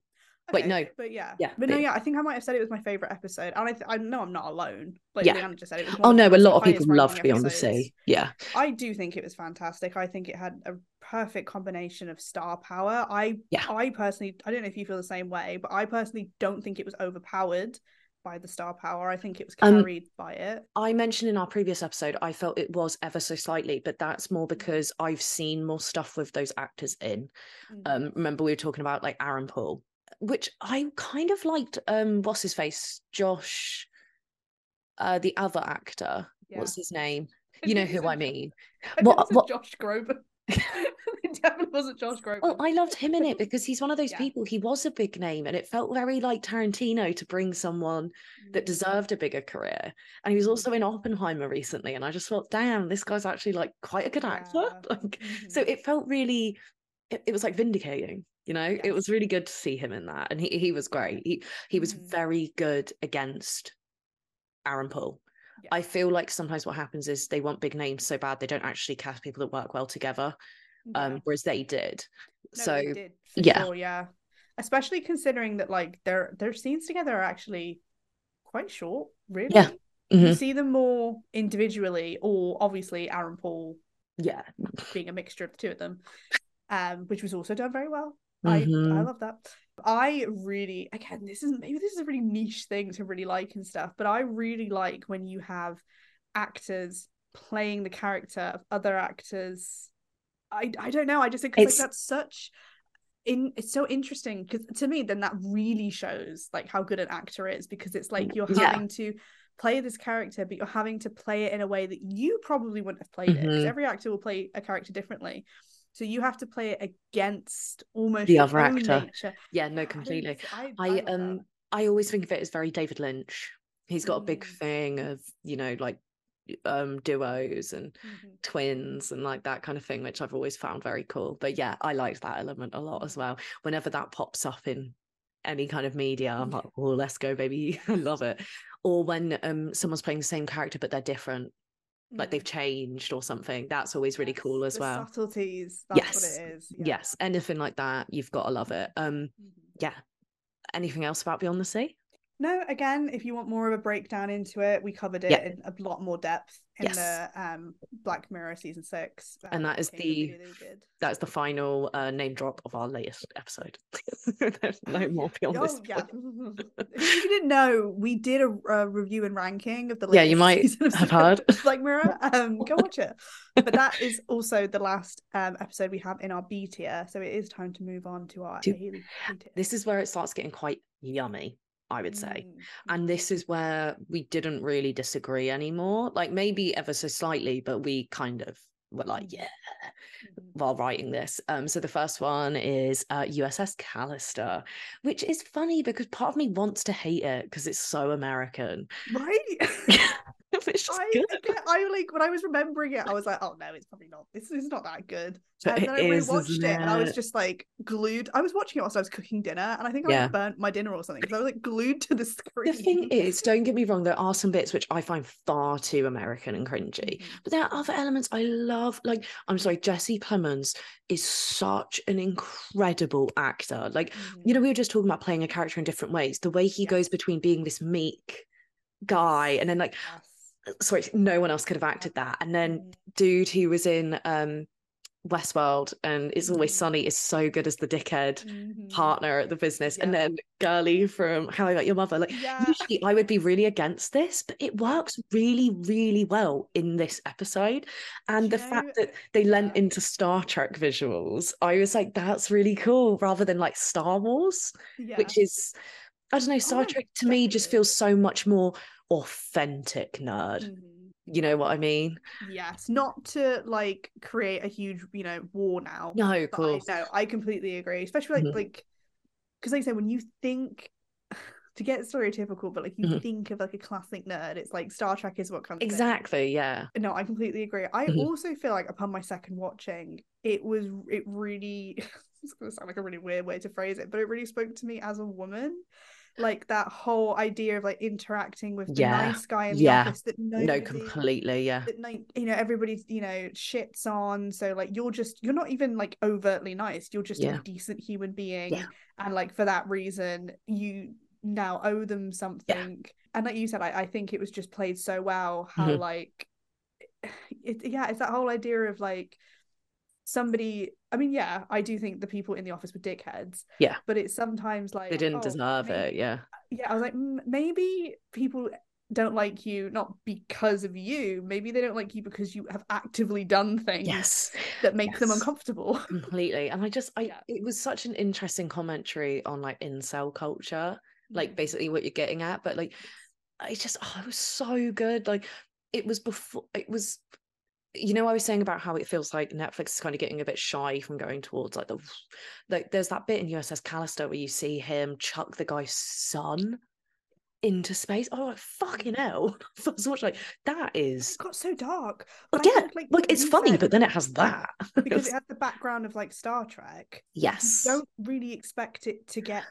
Wait, no. but yeah, Yeah, but no, yeah. I think I might have said it was my favorite episode, and I, th- I know I'm not alone. Like Yeah. Leanna just said, it was. Oh no, a lot of people loved Beyond the. Sea. Yeah. I do think it was fantastic. I think it had a perfect combination of star power. I, Yeah. I personally, I don't know if you feel the same way, but I personally don't think it was overpowered by the star power. I think it was Um, carried by it. I mentioned in our previous episode, I felt it was ever so slightly, but that's more because I've seen more stuff with those actors in. Mhm. um remember we were talking about like Aaron Paul which I kind of liked um what's his face Josh uh the other actor Yeah. what's his name you know who I mean I what- think it said what- Josh Groban. it definitely wasn't Josh Groban. Well, I loved him in it because he's one of those Yeah. people. He was a big name, and it felt very like Tarantino to bring someone that Mm. deserved a bigger career. And he was also in Mhm. Oppenheimer recently, and I just thought, damn, this guy's actually like quite a good actor. Yeah. Like, so Mhm. it felt really, it, it was like vindicating. You know, it was really good to see him in that, and he he was great. He he was Mhm. very good against Aaron Paul. Yeah. I feel like sometimes what happens is they want big names so bad they don't actually cast people that work well together, Yeah. um, whereas they did. No, so they did, yeah. sure, yeah. Especially considering that like their their scenes together are actually quite short, really. You mhm, see them more individually, or obviously Aaron Paul yeah, being a mixture of the two of them, um, which was also done very well. I I Mhm. love that. I really again, this is maybe this is a really niche thing to really like and stuff, but I really like when you have actors playing the character of other actors. I I don't know. I just think like that's such in it's so interesting because to me then that really shows like how good an actor is because it's like you're Yeah. having to play this character but you're having to play it in a way that you probably wouldn't have played it because every actor will play a character differently so you have to play it against almost The other actor. nature yeah, no, completely. I, I love that. um I always think of it as very David Lynch. He's got a big Mm. thing of, you know, like um duos and Mhm. twins and like that kind of thing, which I've always found very cool. But yeah, I liked that element a lot as well. Whenever that pops up in any kind of media, I'm like, oh, let's go, baby. I love it. Or when um someone's playing the same character but they're different, like they've Mm. changed or something. That's always really cool as the well. subtleties that's what Yes. it is yeah. Yes, anything like that, you've got to love it. Um, Mhm. yeah. Anything else about Beyond the Sea? No, again, if you want more of a breakdown into it, we covered it Yeah. in a lot more depth in Yes. the um Black Mirror season six. And um, that is the the- video they did. That's the final uh, name drop of our latest episode. There's no more beyond Oh, this. yeah. if you didn't know, we did a, a review and ranking of the Yeah, you latest might season of have heard. Black Mirror. Um, go watch it. But that is also the last um episode we have in our B tier, so it is time to move on to our Do- A, A tier. This is where it starts getting quite yummy, I would say. Mm, And this is where we didn't really disagree anymore. Like maybe ever so slightly, but we kind of were like, Mhm. yeah, Mhm. while writing this. Um, so the first one is uh, USS Callister, which is funny because part of me wants to hate it because it's so American. right. It's just I good. again, I like when I was remembering it, I was like, oh no, it's probably not. This is not that good. But and then I it is, rewatched isn't it, and I was just like glued. I was watching it whilst I was cooking dinner, and I think I Yeah. burnt my dinner or something because I was like glued to the screen. The thing is, don't get me wrong, there are some bits which I find far too American and cringy. Mhm. But there are other elements I love. Like, I'm sorry, Jesse Plemons is such an incredible actor. Like, Mhm. you know, we were just talking about playing a character in different ways. The way he goes between being this meek guy and then like. Sorry, no one else could have acted that. And then Mhm. dude who was in um Westworld and It's Always Mhm. Sunny is so good as the dickhead Mhm. partner at the business. And then Girly from How I Met Your Mother. Like Yeah. usually I would be really against this, but it works really, really well in this episode. And Do the you fact that they lent into Star Trek visuals, I was like, that's really cool, rather than like Star Wars, Yeah. which is I don't know, Star no, Trek to me just feels so much more authentic nerd. Mhm. You know what I mean? Yes, not to like create a huge, you know, war now. No, of But I, no, I completely agree. Especially like Mhm. like because like I say, when you think to get stereotypical, but like you Mhm. think of like a classic nerd, it's like Star Trek is what comes. in. Exactly, yeah. No, I completely agree. I Mhm. also feel like upon my second watching, it was it really it's gonna sound like a really weird way to phrase it, but it really spoke to me as a woman. Like that whole idea of like interacting with the Yeah, nice guy in the yeah. office that No, completely, yeah. that like you know everybody's you know shits on so like you're just you're not even like overtly nice you're just Yeah. a decent human being and like for that reason you now owe them something and like you said I, I think it was just played so well how Mhm. like it, yeah it's that whole idea of like somebody I mean yeah I do think the people in the office were dickheads Yeah. but it's sometimes like They didn't oh, deserve may- it, yeah. yeah, I was like, "Mm, maybe people don't like you not because of you. Maybe they don't like you because you have actively done things Yes. that make them uncomfortable. completely and i just i Yeah. it was such an interesting commentary on like incel culture like Mhm. basically what you're getting at but like i just oh, it was so good like it was before it was you know, I was saying about how it feels like Netflix is kind of getting a bit shy from going towards like the like there's that bit in USS Callister where you see him chuck the guy's son into space. Oh, like, fucking hell! First much like that is It got so dark. But I yeah, think, like, like it's funny, said, but then it has that. because it has the background of like Star Trek. yes, You don't really expect it to get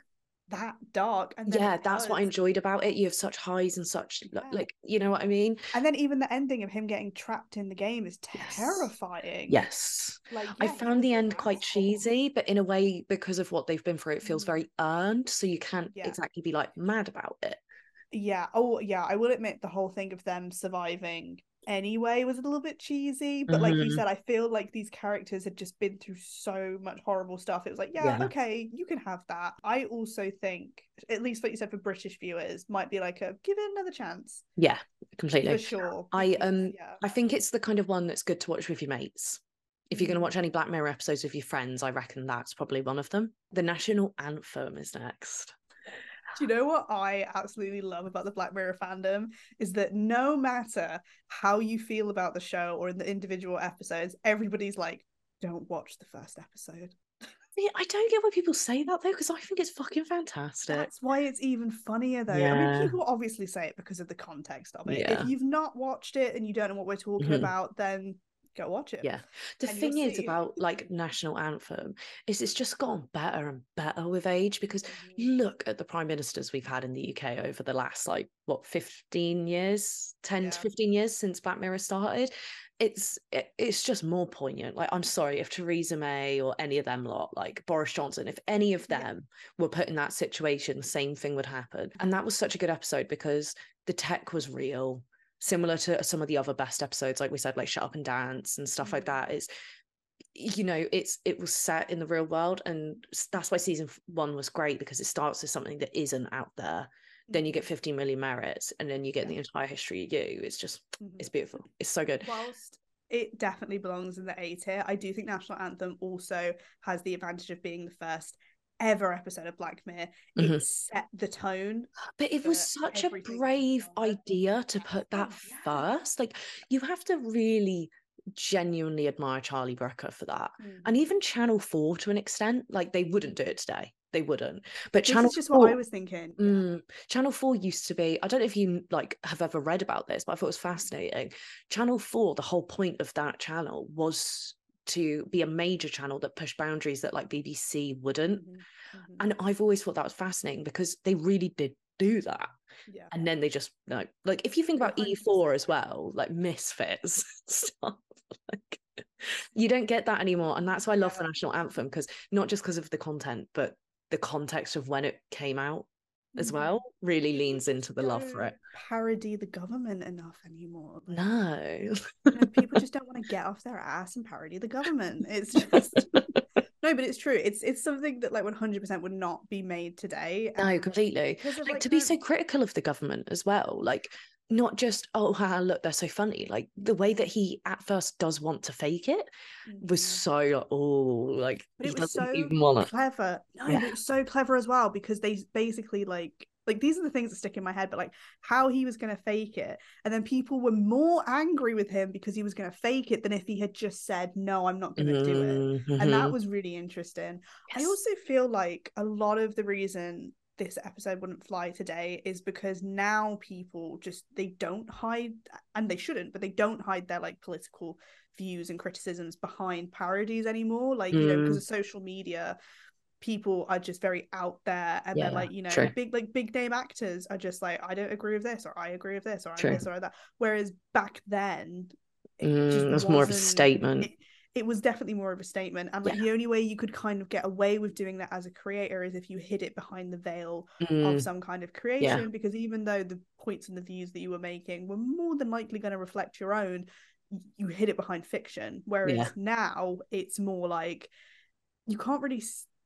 that dark. And yeah, that's what I enjoyed about it. You have such highs and such Yeah. like you know what I mean. And then even the ending of him getting trapped in the game is terrifying. Yes, Like I yeah, he found the end quite cheesy, but in a way, because of what they've been through, it feels Mm. very earned. So you can't Yeah. exactly be like mad about it. Yeah. Oh, yeah. I will admit the whole thing of them surviving anyway was a little bit cheesy. But like you Mhm. said, I feel like these characters had just been through so much horrible stuff. It was like, yeah, Yeah. okay, you can have that. I also think, at least what you said for British viewers, might be like a give it another chance Yeah, completely. for sure. I um yeah. I think it's the kind of one that's good to watch with your mates. If you're going to Mm. watch any Black Mirror episodes with your friends, I reckon that's probably one of them. The national anthem is next. Do you know what I absolutely love about the Black Mirror fandom is that no matter how you feel about the show or in the individual episodes, everybody's like, don't watch the first episode. Yeah, I don't get why people say that though, because I think it's fucking fantastic. That's why it's even funnier though. I mean, people obviously say it because of the context of it. Yeah. If you've not watched it and you don't know what we're talking Mhm. about, then go watch it. Yeah. The And thing is see. about like national anthem is it's just gotten better and better with age because Mhm. look at the prime ministers we've had in the UK over the last like what 15 years 10 Yeah. to 15 years since Black Mirror started it's it, it's just more poignant like I'm sorry if Theresa May or any of them lot like Boris Johnson if any of Yeah. them were put in that situation the same thing would happen and that was such a good episode because the tech was real similar to some of the other best episodes like we said like shut up and dance and stuff like Mhm. that is you know it's it was set in the real world and that's why season one was great because it starts with something that isn't out there then you get 15 million merits and then you get Mm-hmm. Yeah. the entire history of you it's just Mhm. it's beautiful it's so good whilst it definitely belongs in the A tier, I do think National Anthem also has the advantage of being the first ever episode of Black Mirror. Mhm. It set the tone. but it was such a brave idea to put that yeah. first like you have to really genuinely admire charlie brooker for that Mm. and even channel 4 to an extent like they wouldn't do it today they wouldn't but This channel is just 4 what I was thinking. Mm, Channel 4 used to be, I don't know if you like have ever read about this, but I thought it was fascinating. Channel 4, the whole point of that channel was to be a major channel that pushed boundaries that like BBC wouldn't. Mhm, mhm. And I've always thought that was fascinating because they really did do that. yeah. And then they just like like if you think about 100%. E4 as well, like misfits stuff. Like you don't get that anymore. And that's why I love the national anthem, because not just because of the content, but the context of when it came out as Mhm. well really leans into the love for it. Parody the government enough anymore. Like, No. you know, people just don't want to get off their ass and parody the government. It's just no, but it's true. It's it's something that like one hundred percent would not be made today. no, completely. Like like, to be so critical of the government as well. Like not just, oh haha, look, they're so funny. Like the way that he at first does want to fake it was Mhm. so like, oh, like but he it was doesn't so even want it. clever. No, Yeah. it was so clever as well because they basically like like these are the things that stick in my head, but like how he was gonna fake it, and then people were more angry with him because he was gonna fake it than if he had just said, "No, I'm not gonna do it." And that Mhm. was really interesting. I also feel like a lot of the reason this episode wouldn't fly today is because now people just they don't hide and they shouldn't but they don't hide their like political views and criticisms behind parodies anymore like you know because Mm. of social media people are just very out there and they're like you know true. big like big name actors are just like i don't agree with this or i agree with this or i'm this or that whereas back then it Mm, was more of a statement. it, it was definitely more of a statement and like Yeah. the only way you could kind of get away with doing that as a creator is if you hid it behind the veil Mm, of some kind of creation because even though the points and the views that you were making were more than likely going to reflect your own you hid it behind fiction whereas Yeah. now it's more like you can't really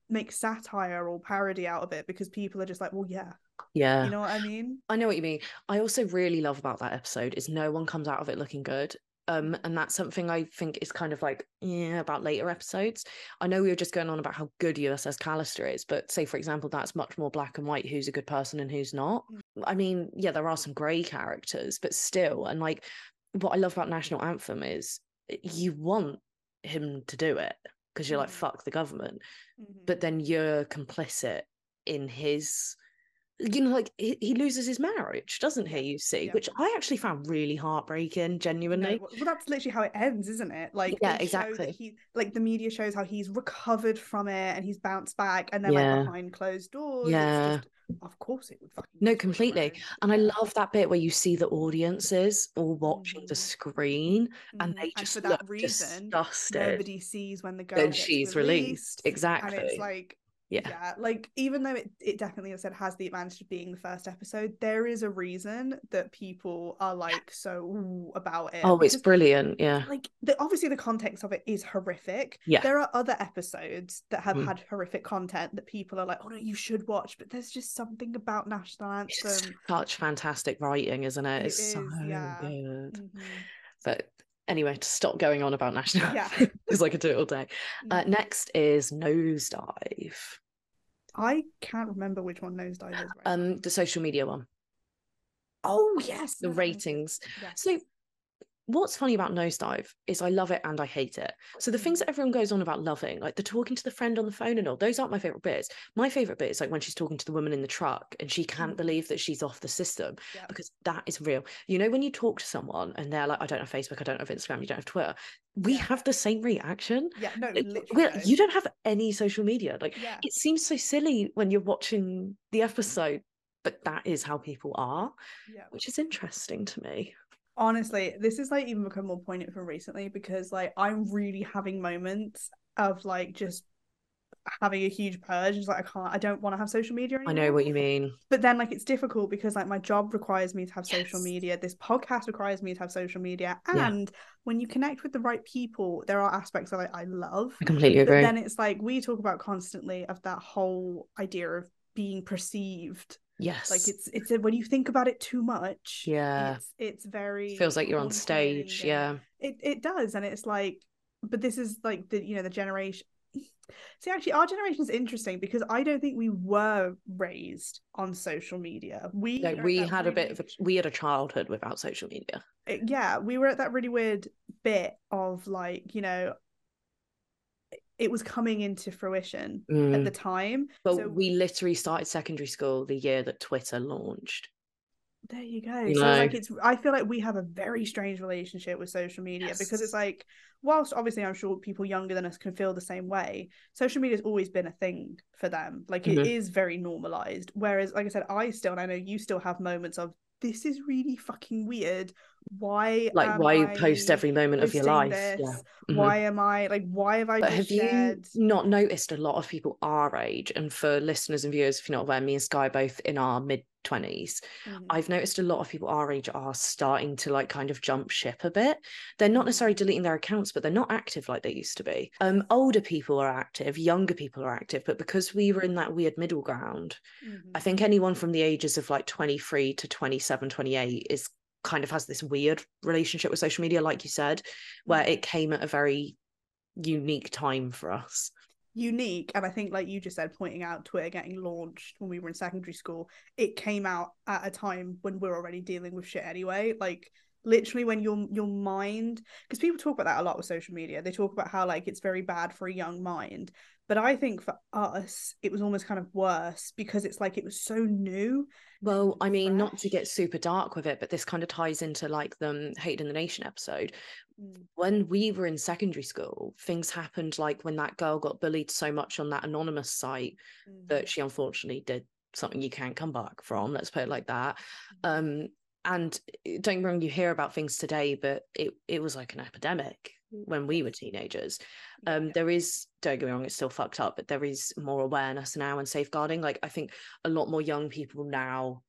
make satire or parody out of it because people are just like well yeah yeah. you know what i mean I know what you mean. I also really love about that episode is no one comes out of it looking good. Um, and that's something I think is kind of like yeah about later episodes. I know we were just going on about how good USS Callister is, but say for example, that's much more black and white. Who's a good person and who's not? I mean, yeah, there are some grey characters, but still, and like what I love about National Anthem is you want him to do it because you're like Mhm. fuck the government Mhm. but then you're complicit in his you know like he, he loses his marriage doesn't he you see yeah. which i actually found really heartbreaking genuinely well, well, that's literally how it ends, isn't it? Like, Yeah, they show that exactly. he, like, the media shows how he's recovered from it and he's bounced back, and then Yeah. like behind closed doors, Yeah. it's just, of course, it would fucking No, completely. and i love that bit where you see the audiences all watching the Mhm. screen and Mhm. they just for look that reason, disgusted nobody sees when the girl Then she's released, released and exactly it's like yeah yeah like even though it, it definitely as said has the advantage of being the first episode there is a reason that people are like so about it oh it's because, brilliant yeah like the, obviously the context of it is horrific Yeah. there are other episodes that have Mhm. had horrific content that people are like oh no you should watch but there's just something about national it's anthem such fantastic writing isn't it It it's so yeah. good Mhm. but anyway to stop going on about national Yeah. because i could do all day uh, Mhm. next is nosedive i can't remember which one nosedive is right um the social media one oh yes the that sounds good. ratings Yes. so what's funny about nosedive is i love it and i hate it. So the things Mm. that everyone goes on about loving like the talking to the friend on the phone and all those aren't my favorite bits. My favorite bit is like when she's talking to the woman in the truck and she can't Mhm. believe that she's off the system Yeah. because that is real. You know when you talk to someone and they're like i don't have facebook i don't have instagram you don't have twitter we Yeah. have the same reaction. Yeah no literally you don't have any social media. Like yeah. it seems so silly when you're watching the episode but that is how people are yeah. which is interesting to me honestly this has like even become more poignant for recently because like i'm really having moments of like just having a huge purge. It's like i can't i don't want to have social media anymore i know what you mean. But then like it's difficult because like my job requires me to have social media. This podcast requires me to have social media. Yeah. and when you connect with the right people there are aspects that I, I love. I completely but agree. then it's like we talk about constantly of that whole idea of being perceived yes. like it's it's a, when you think about it too much Yeah. it's it's very feels like you're on stage yeah. it, it does and it's like but this is like the you know the generation see actually our generation is interesting because i don't think we were raised on social media. We like we had a bit of a we had a childhood without social media. It- yeah we were at that really weird bit of like you know it was coming into fruition at Mm. the time but so we literally started secondary school the year that twitter launched There you go. You so like it's I feel like we have a very strange relationship with social media because it's like whilst obviously I'm sure people younger than us can feel the same way, social media has always been a thing for them. Like it Mhm. is very normalized. Whereas like I said, I still and I know you still have moments of this is really fucking weird. Why like why you post every moment of your life this? yeah Mhm. Why am I like why have I have you not noticed a lot of people our age? And for listeners and viewers, if you're not aware, me and Sky are both in our mid 20s. Mhm. I've noticed a lot of people our age are starting to like kind of jump ship a bit. They're not necessarily deleting their accounts, but they're not active like they used to be. Um, older people are active, younger people are active, but because we were in that weird middle ground, I Mhm. think anyone from the ages of like 23 to 27, 28 is kind of has this weird relationship with social media, like you said, where Mhm. it came at a very unique time for us. unique and i think like you just said pointing out twitter getting launched when we were in secondary school it came out at a time when we're already dealing with shit anyway like literally when your your mind because people talk about that a lot with social media they talk about how like it's very bad for a young mind but i think for us it was almost kind of worse because it's like it was so new Well, I mean, not to get super dark with it, but this kind of ties into like the Hate in the Nation episode. Mm, When we were in secondary school, things happened like when that girl got bullied so much on that anonymous site mhm, that she unfortunately did something you can't come back from. Let's put it like that. mhm. Um, and eh, don't get me wrong, you hear about things today, but it it was like an epidemic when we were teenagers. Um, yeah. there is don't get me wrong, it's still fucked up, but there is more awareness now and safeguarding. Like I think a lot more young people now.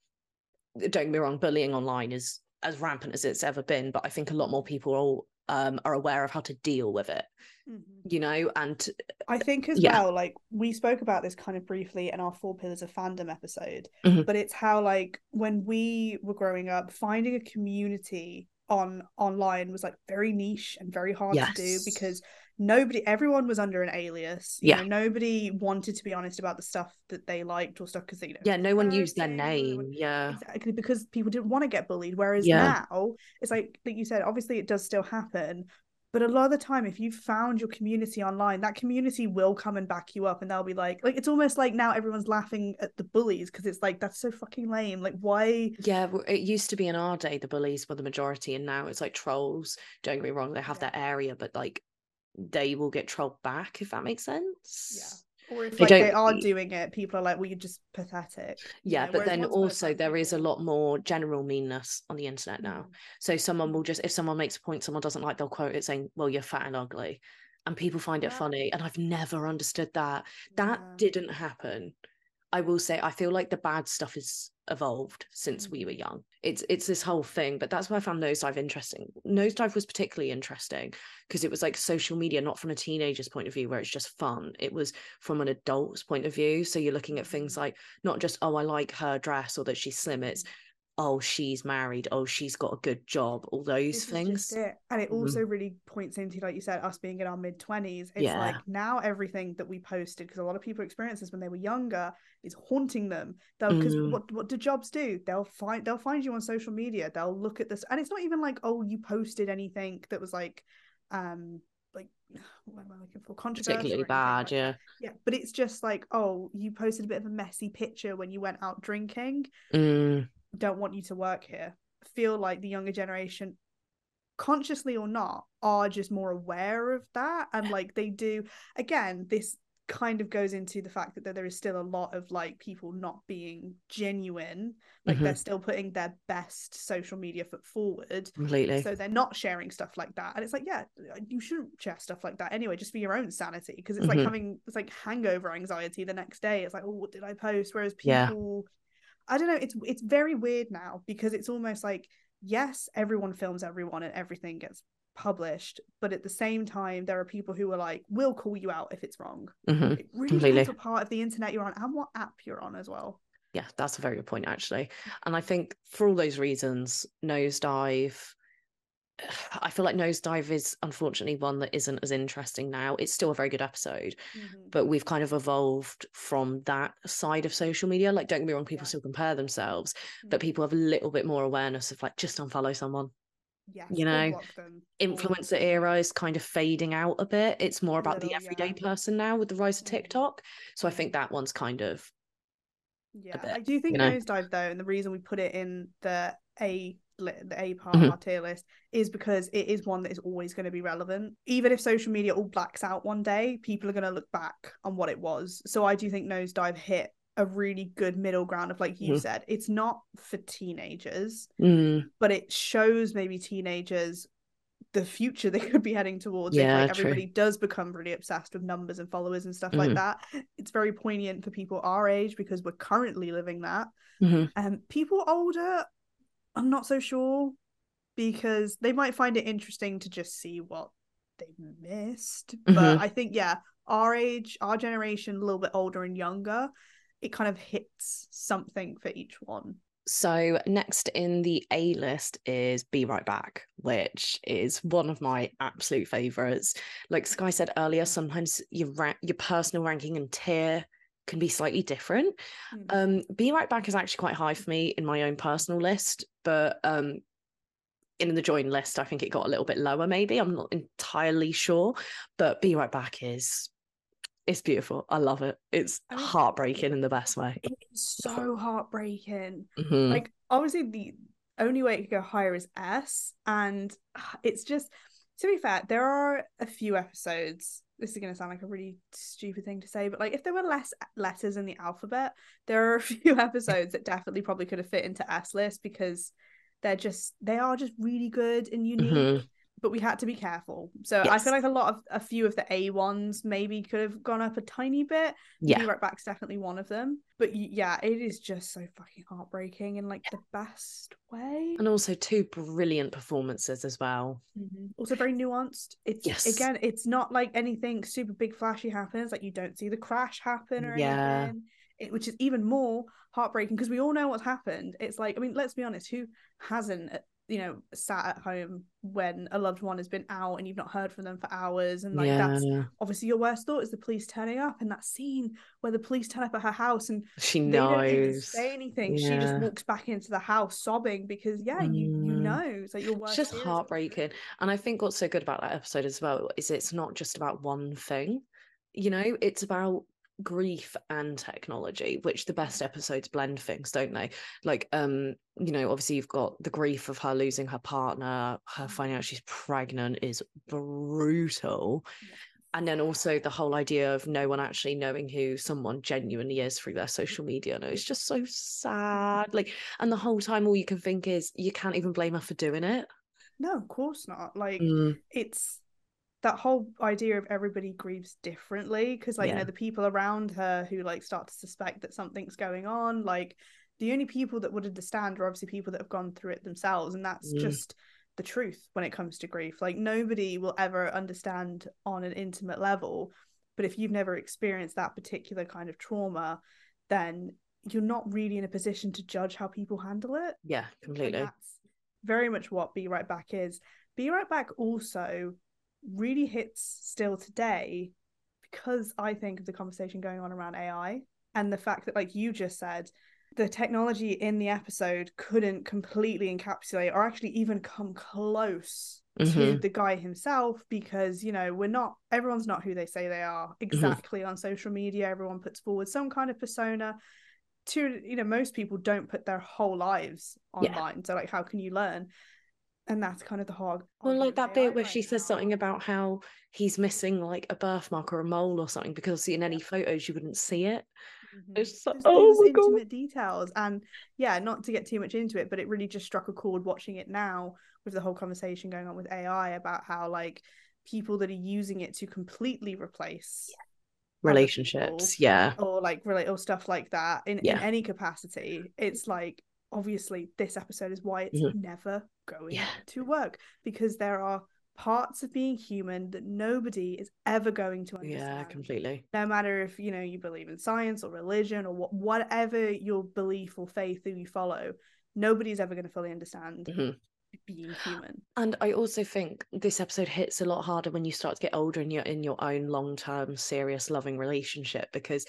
Don't get me wrong, bullying online is as rampant as it's ever been, but I think a lot more people are um are aware of how to deal with it. Mhm. You know, and I think as Yeah. well, like we spoke about this kind of briefly in our Four Pillars of Fandom episode, Mhm. but it's how like when we were growing up, finding a community on online was like very niche and very hard to do because nobody everyone was under an alias. You Yeah. know, nobody wanted to be honest about the stuff that they liked or stuff because you know yeah, no one used their name. Yeah, exactly because people didn't want to get bullied whereas Yeah. now it's like like you said obviously it does still happen But a lot of the time, if you've found your community online, that community will come and back you up, and they'll be like, like it's almost like now everyone's laughing at the bullies because it's like that's so fucking lame. Like, why? Yeah, it used to be in our day the bullies were the majority, and now it's like trolls. Don't get me wrong, they have yeah. their area, but like they will get trolled back if that makes sense. Yeah. Or if they, like, they are doing it, people are like, "Well, you're just pathetic." Yeah, know? but then also there is a lot more general meanness on the internet now. Mm. So someone will just, if someone makes a point someone doesn't like, they'll quote it saying, "Well, you're fat and ugly," and people find it funny. And I've never understood that. That yeah. didn't happen. I will say, I feel like the bad stuff is evolved since we were mm. young. It's it's this whole thing, but that's why I found Nosedive interesting. Nosedive was particularly interesting because it was like social media, not from a teenager's point of view where it's just fun. It was from an adult's point of view. So you're looking at things mm. like not just, oh, I like her dress or that she's slim. It's oh she's married oh she's got a good job all those this things it. and it mm-hmm. also mm. really points into like you said us being in our mid-20s it's yeah. like now everything that we posted because a lot of people experience this when they were younger is haunting them they'll because mm. what, what do jobs do they'll find they'll find you on social media they'll look at this and it's not even like oh you posted anything that was like um like what am I looking for? Controversial. Particularly bad, like yeah. Yeah, but it's just like, oh, you posted a bit of a messy picture when you went out drinking. Mm don't want you to work here feel like the younger generation consciously or not are just more aware of that. And like they do again this kind of goes into the fact that there is still a lot of like people not being genuine like mm-hmm. they're still putting their best social media foot forward. Completely. So they're not sharing stuff like that. And it's like yeah you shouldn't share stuff like that anyway just for your own sanity because it's mm-hmm. like having it's like hangover anxiety the next day. It's like oh what did i post? Whereas people yeah I don't know. It's it's very weird now because it's almost like yes, everyone films everyone and everything gets published, but at the same time, there are people who are like, "We'll call you out if it's wrong." Mm-hmm. It really depends what part of the internet you're on and what app you're on as well. Yeah, that's a very good point actually, and I think for all those reasons, Nosedive I feel like Nosedive is unfortunately one that isn't as interesting now. It's still a very good episode, mm-hmm. but we've kind of evolved from that side of social media. Like, don't get me wrong, people yeah. still compare themselves, mm-hmm. but people have a little bit more awareness of like just unfollow someone. Yes, you know, influencer era is kind of fading out a bit. It's more about little, the everyday yeah. person now with the rise of mm-hmm. TikTok. So I think that one's kind of yeah. Bit, I do think you know? Nosedive though, and the reason we put it in the A the A part mm-hmm. of our tier list is because it is one that is always going to be relevant. Even if social media all blacks out one day, people are going to look back on what it was. So I do think Nosedive hit a really good middle ground of like you mm. said it's not for teenagers mm. but it shows maybe teenagers the future they could be heading towards yeah, if like everybody true. does become really obsessed with numbers and followers and stuff mm. like mm-hmm. that it's very poignant for people our age because we're currently living that mm-hmm. and um, people older I'm not so sure because they might find it interesting to just see what they missed. Mm-hmm. But I think, yeah, our age, our generation, a little bit older and younger, it kind of hits something for each one. So next in the A list is Be Right Back, which is one of my absolute favorites. Like Sky said earlier, sometimes your ra- your personal ranking and tier can be slightly different. Mm. Um, Be Right Back is actually quite high for me in my own personal list, but um, in the join list, I think it got a little bit lower. Maybe I'm not entirely sure, but Be Right Back is it's beautiful. I love it. It's I mean, heartbreaking in the best way. It's so heartbreaking. Mm-hmm. Like obviously the only way it could go higher is S, and it's just to be fair, there are a few episodes this is going to sound like a really stupid thing to say, but like if there were less letters in the alphabet, there are a few episodes that definitely probably could have fit into S list because they're just they are just really good and unique. Mm-hmm but we had to be careful. So yes. I feel like a lot of a few of the A ones maybe could have gone up a tiny bit. Yeah, Be Right Back's definitely one of them. But yeah, it is just so fucking heartbreaking in like the best way. And also two brilliant performances as well. Mm-hmm. Also very nuanced. It's yes. again, it's not like anything super big flashy happens. Like you don't see the crash happen or yeah. anything. It, which is even more heartbreaking because we all know what's happened. It's like, I mean, let's be honest, who hasn't you know sat at home when a loved one has been out and you've not heard from them for hours and like yeah. that's obviously your worst thought is the police turning up and that scene where the police turn up at her house and she knows she doesn't say anything yeah. she just walks back into the house sobbing because yeah mm. you you no, it's like your worst. It's just is- heartbreaking. And I think what's so good about that episode as well is it's not just about one thing. You know, it's about grief and technology, which the best episodes blend things, don't they? Like, um, you know, obviously you've got the grief of her losing her partner, her finding out she's pregnant is brutal. Yeah. And then also the whole idea of no one actually knowing who someone genuinely is through their social media. And it's just so sad. Like, and the whole time all you can think is you can't even blame her for doing it. No, of course not. Like Mm, it's that whole idea of everybody grieves differently because like you know the people around her who like start to suspect that something's going on like the only people that would understand are obviously people that have gone through it themselves and that's Mm. just the truth when it comes to grief like nobody will ever understand on an intimate level but if you've never experienced that particular kind of trauma then you're not really in a position to judge how people handle it yeah, completely. that's very much what Be Right Back is. Be Right Back also really hits still today because I think of the conversation going on around AI and the fact that, like you just said, the technology in the episode couldn't completely encapsulate or actually even come close to Mhm. the guy himself because you know we're not everyone's not who they say they are exactly on social media. Everyone puts forward some kind of persona. To you know most people don't put their whole lives Yeah. online. So like how can you learn and that's kind of the hard Well, like that bit where she says something about how he's missing like a birthmark or a mole or something because in any photos you wouldn't see it. Mhm. It's so- Just oh my God. intimate details and yeah not to get too much into it but it really just struck a chord watching it now with the whole conversation going on with ai about how like people that are using it to completely replace other Relationships, people yeah. or like relate or stuff like that in, in any capacity it's like obviously this episode is why it's Mhm. never going Yeah. to work because there are parts of being human that nobody is ever going to understand Yeah, completely. no matter if you know you believe in science or religion or what, whatever your belief or faith that you follow nobody's ever going to fully understand Mhm. being human And I also think this episode hits a lot harder when you start to get older and you're in your own long term, serious, loving relationship. Because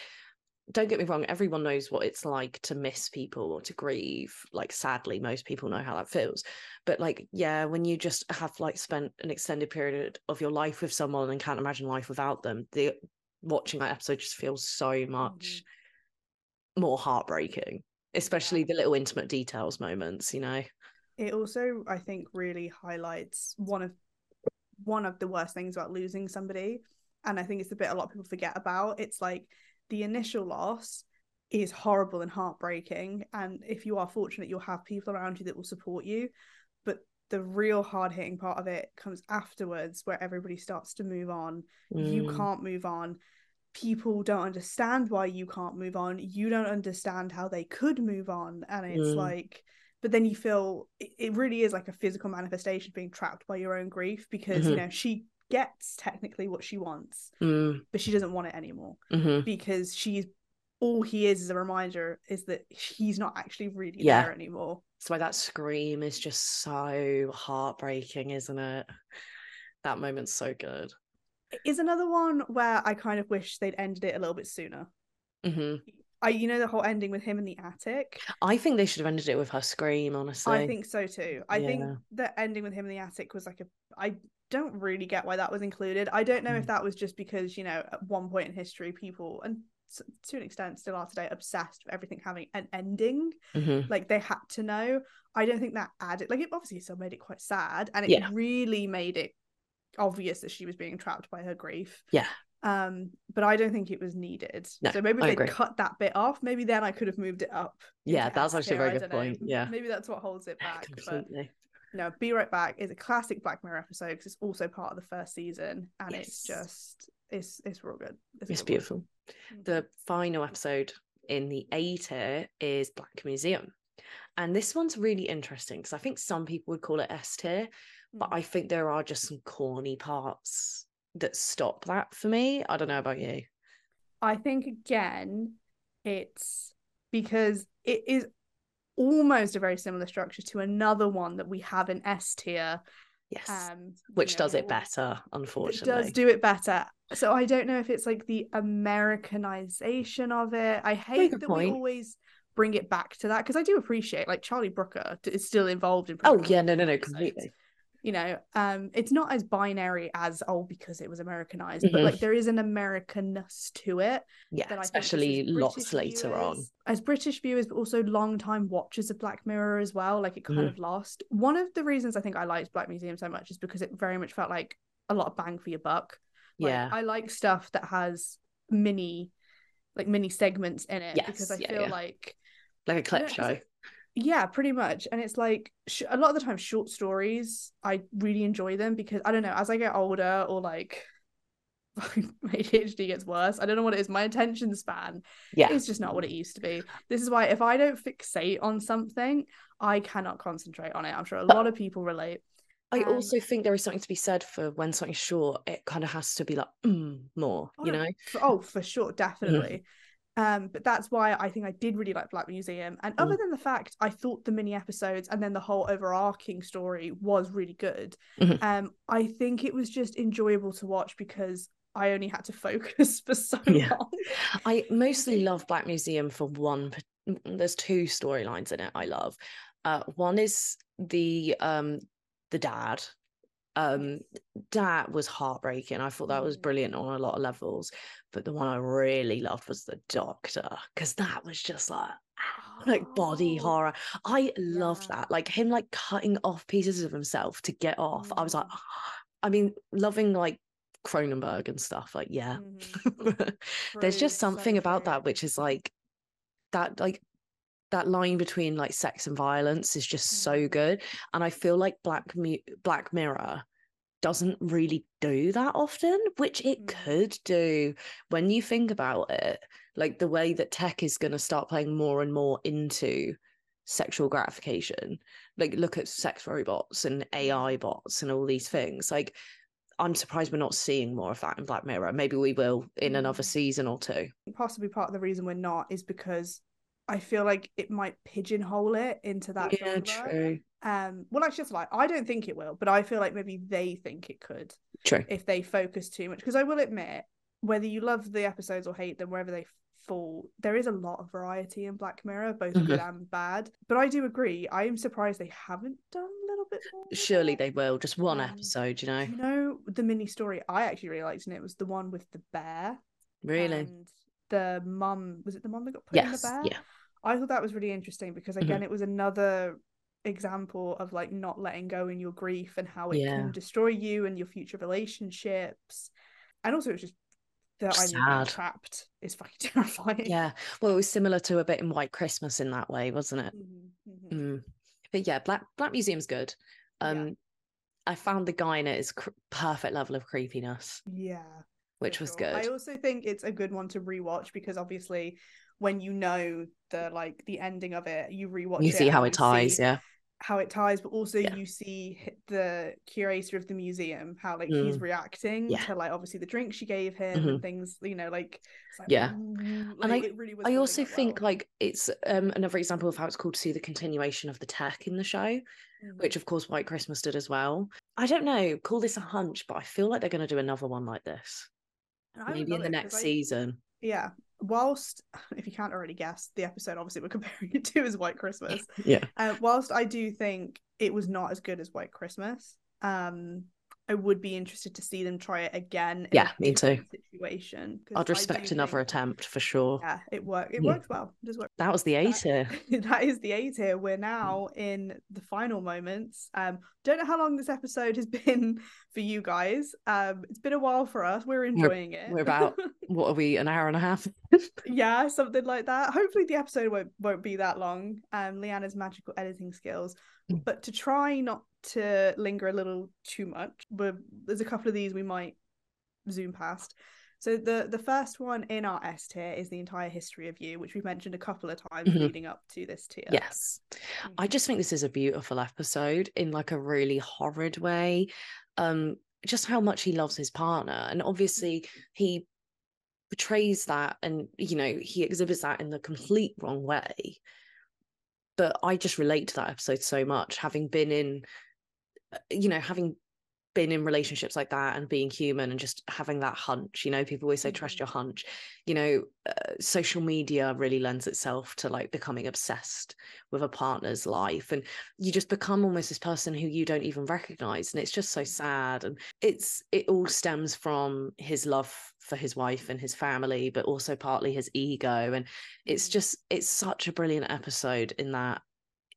don't get me wrong, everyone knows what it's like to miss people or to grieve. Like, sadly, most people know how that feels. But, like, yeah, when you just have like spent an extended period of your life with someone and can't imagine life without them, the watching that episode just feels so mm-hmm. much more heartbreaking, especially the little intimate details moments, you know? it also i think really highlights one of one of the worst things about losing somebody and i think it's the bit a lot of people forget about it's like the initial loss is horrible and heartbreaking and if you are fortunate you'll have people around you that will support you. But the real hard hitting part of it comes afterwards where everybody starts to move on. You Mm, can't move on. People don't understand why you can't move on. You don't understand how they could move on and it's Mm. like but then you feel it, it really is like a physical manifestation being trapped by your own grief because you Mhm. know she gets technically what she wants mm, but she doesn't want it anymore mhm. because she's all he is as a reminder is that he's not actually really Yeah. there anymore That's why that scream is just so heartbreaking, isn't it? That moment's so good. It is another one where i kind of wish they'd ended it a little bit sooner hmm i you know the whole ending with him in the attic I think they should have ended it with her scream, honestly. I think so too. I think Yeah. the ending with him in the attic was like a. I don't really get why that was included. I don't know if Mm. that was just because you know at one point in history people and to an extent still are today obsessed with everything having an ending. Mhm. Like they had to know. I don't think that added like it obviously still made it quite sad and it Yeah. really made it obvious that she was being trapped by her grief. Yeah. Um, but I don't think it was needed. No, so maybe they cut that bit off, maybe then I could have moved it up. Yeah, that's actually a very good don't know. point. Yeah. Maybe that's what holds it back. But Completely. No, Be Right Back is a classic Black Mirror episode because it's also part of the first season and it's just it's it's real good. It's good one. beautiful. Mhm. The final episode in the A tier is Black Museum. And this one's really interesting because I think some people would call it S tier, but Mhm. I think there are just some corny parts that stop that for me. I don't know about you. I think again, it's because it is almost a very similar structure to another one that we have in S tier. Yes. Um, you Which know, does it better, It unfortunately. does do it better. So I don't know if it's like the Americanization of it. I hate that point. we always bring it back to that because I do appreciate like Charlie Brooker is still involved in. Oh yeah, no, no, no, completely you know um it's not as binary as oh because it was americanized mm-hmm. but like there is an americanness to it yeah especially lots later viewers, on as british viewers but also long time watchers of black mirror as well like it kind mm-hmm. of lost one of the reasons i think i liked black museum so much is because it very much felt like a lot of bang for your buck like, yeah i like stuff that has mini like mini segments in it yes, because i yeah, feel yeah. like like a clip show yeah pretty much and it's like sh- a lot of the time short stories i really enjoy them because i don't know as i get older or like my ADHD gets worse. I don't know what it is. My attention span yeah. is just not what it used to be. This is why if I don't fixate on something, I cannot concentrate on it. I'm sure a lot of people relate. I um, also think there is something to be said for when something's short, it kind of has to be like mm, more, oh, you know? For, oh, for sure, definitely. Um, but that's why I think I did really like Black Museum. And other mm. than the fact I thought the mini episodes and then the whole overarching story was really good, mm-hmm. um, I think it was just enjoyable to watch because I only had to focus for so yeah. long. I mostly love Black Museum for one. There's two storylines in it I love. Uh, one is the um the dad um that was heartbreaking i thought that was Mm. brilliant on a lot of levels but the one i really loved was the doctor because that was just like like body Oh, horror i loved yeah. that like him like cutting off pieces of himself to get off i was like Mm. i mean loving like cronenberg and stuff like yeah Mhm. there's just so something about that which is like that like that line between like sex and violence is just so Mhm. good and i feel like black Mu- black mirror doesn't really do that often which it Mm. could do when you think about it like the way that tech is going to start playing more and more into sexual gratification like look at sex robots and ai bots and all these things like i'm surprised we're not seeing more of that in black mirror maybe we will in another Mm. season or two Possibly part of the reason we're not is because I feel like it might pigeonhole it into that yeah genre. true Um, well, actually, it's like I don't think it will, but I feel like maybe they think it could true if they focus too much. Because I will admit, whether you love the episodes or hate them, wherever they fall, there is a lot of variety in Black Mirror, both good and bad. But I do agree. I am surprised they haven't done a little bit more. surely they will just one Um, episode you know You know, the mini story I actually really liked, and it was the one with the bear. really And the mum was it the mum that got put in the yes bear? yeah I thought that was really interesting because Mm-hmm. again, it was another example of like not letting go in your grief and how it Yeah. can destroy you and your future relationships. And also, it's just that idea of being Sad. trapped is fucking terrifying. yeah well it was similar to a bit in white christmas in that way wasn't it Mhm, mhm. Mm. but yeah black black museum's good Yeah. um i found the guy in it is cr- perfect level of creepiness Yeah. which was sure. I also think it's a good one to rewatch because obviously, when you know the like the ending of it, you rewatch you it see how it ties yeah how it ties, but also Yeah. you see the curator of the museum how like he's Mm. reacting Yeah. to like obviously the drink she gave him Mhm. and things. You know, like, like Yeah. ooh, And I, it really was. I also think well. like it's um another example of how it's cool to see the continuation of the tech in the show, Mhm. which of course White Christmas did as well. I don't know, call this a hunch, but I feel like they're going to do another one like this, And I would maybe in the it, next 'cause I- season. Yeah. Whilst, if you can't already guess, the episode obviously we're comparing it to is White Christmas. Yeah, Uh, whilst I do think it was not as good as White Christmas, um, I would be interested to see them try it again. in Yeah, me too. Situation. I'd respect another think- attempt for sure. Yeah, it worked. It Yeah. worked well. It does work. That was the A That- that is the A tier. We're now in the final moments. Um, don't know how long this episode has been for you guys. Um, it's been a while for us. We're enjoying it. we're about- What are we? An hour and a half? yeah, something like that. Hopefully the episode won't won't be that long. Um, Leanna's magical editing skills. Mm. But to try not to linger a little too much, there's a couple of these we might zoom past. So the the first one in our S tier is the entire history of you, which we've mentioned a couple of times Mhm. leading up to this tier. Yes. I just think this is a beautiful episode in like a really horrid way. Um, just how much he loves his partner. And obviously he portrays that and you know, he exhibits that in the complete wrong way. But I just relate to that episode so much, having been in uh, you know, having been in relationships like that and being human and just having that hunch you know people always say trust Mm-hmm. your hunch you know uh, social media really lends itself to like becoming obsessed with a partner's life and you just become almost this person who you don't even recognize and it's just so sad and it's it all stems from his love for his wife and his family but also partly his ego and it's Mhm. just it's such a brilliant episode in that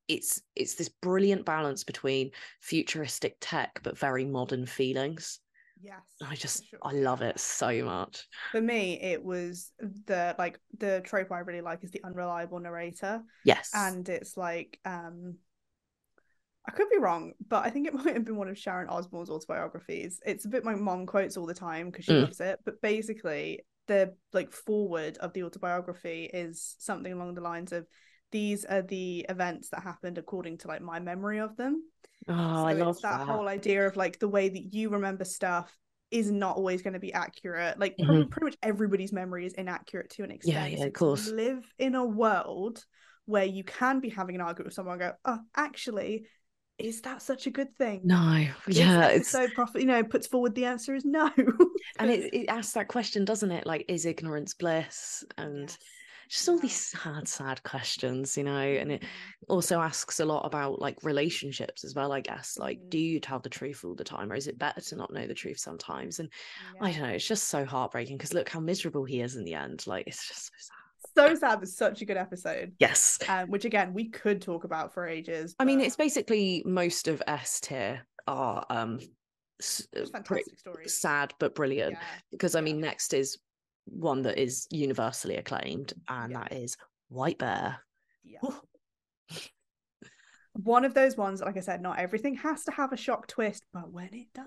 it's it's this brilliant balance between futuristic tech but very modern feelings yes i just sure. i love it so much for me it was the like the trope i really like is the unreliable narrator yes and it's like um I could be wrong, but I think it might have been one of Sharon Osbourne's autobiographies. It's a bit my mom quotes all the time because she Mm. loves it. But basically, the like foreword of the autobiography is something along the lines of these are the events that happened according to like my memory of them. oh so i love that, that, whole idea of like the way that you remember stuff is not always going to be accurate. Like Mhm. probably pretty much everybody's memory is inaccurate to an extent. yeah, So of course. live in a world where you can be having an argument with someone and go, oh, actually, is that such a good thing? no This yeah it's so profit, you know, puts forward the answer is no. and it, it asks that question doesn't it like is ignorance bliss and Yes. Just all these sad sad questions you know and it Mhm. also asks a lot about like relationships as well i guess like do you tell the truth all the time or is it better to not know the truth sometimes and I don't know. It's just so heartbreaking because look how miserable he is in the end. Like it's just so sad. So sad, but such a good episode. Yes. Um, which again we could talk about for ages. I mean, it's basically most of S tier are um s- uh, pretty fantastic stories. sad but brilliant. Yeah. Because I yeah. mean, next is one that is universally acclaimed, and Yeah. that is White Bear. Yeah. One of those ones, like I said, not everything has to have a shock twist, but when it does,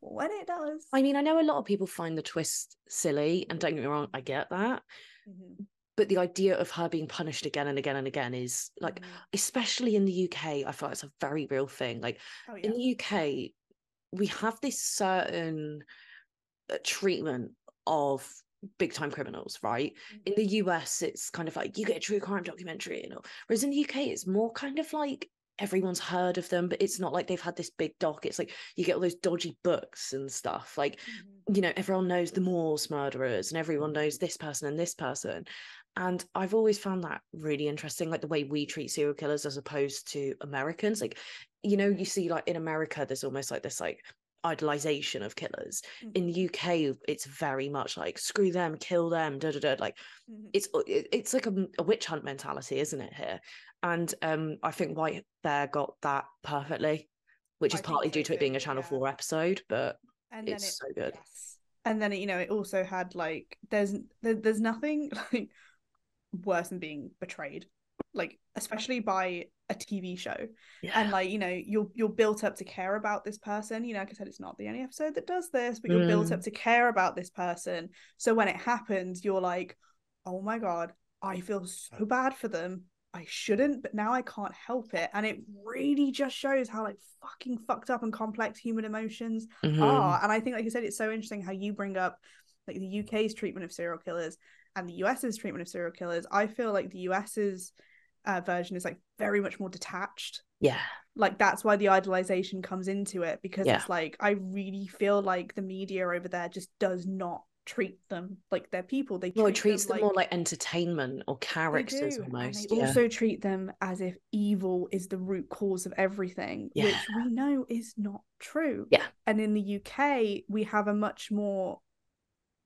when it does, I mean, I know a lot of people find the twist silly, and don't get me wrong, I get that. Mhm, But the idea of her being punished again and again and again is like, mhm. especially in the UK, I feel like it's a very real thing. Like oh yeah, in the UK, we have this certain uh, treatment of big time criminals, right? In Mm-hmm. the US, it's kind of like you get a true crime documentary, you know. Whereas in the UK, it's more kind of like everyone's heard of them, but it's not like they've had this big doc. It's like you get all those dodgy books and stuff. Like, Mhm. you know, everyone knows the Moors murderers and everyone knows this person and this person. And I've always found that really interesting, like the way we treat serial killers as opposed to Americans. Like, you know, you see like in America, there's almost like this like idolization of killers. In Mhm, the UK, it's very much like screw them, kill them, da da da. Like mhm. it's uh, it- it's like a witch hunt mentality, isn't it here? And um, I think White Bear got that perfectly, which I is partly due to it being a Channel yeah. Four episode, but and then it's it, so good. yes. And then it, you know, it also had like there's there, there's nothing like worse than being betrayed, like especially by a TV show. yeah, and like you know you're you're built up to care about this person. You know like i said it's not the only episode that does this but you're built Mm. up to care about this person. So when it happens you're like oh my god i feel so bad for them. I shouldn't but now i can't help it. And it really just shows how like fucking fucked up and complex human emotions Mhm. are and i think like you said it's so interesting how you bring up like the uk's treatment of serial killers and the us's treatment of serial killers. I feel like the us's uh, version is like very much more detached yeah, like that's why the idolization comes into it because Yeah. it's like i really feel like the media over there just does not treat them like they're people they well, it treat treats them more like entertainment or characters almost. yeah, also treat them as if evil is the root cause of everything Yeah. which we know is not true Yeah. and in the uk we have a much more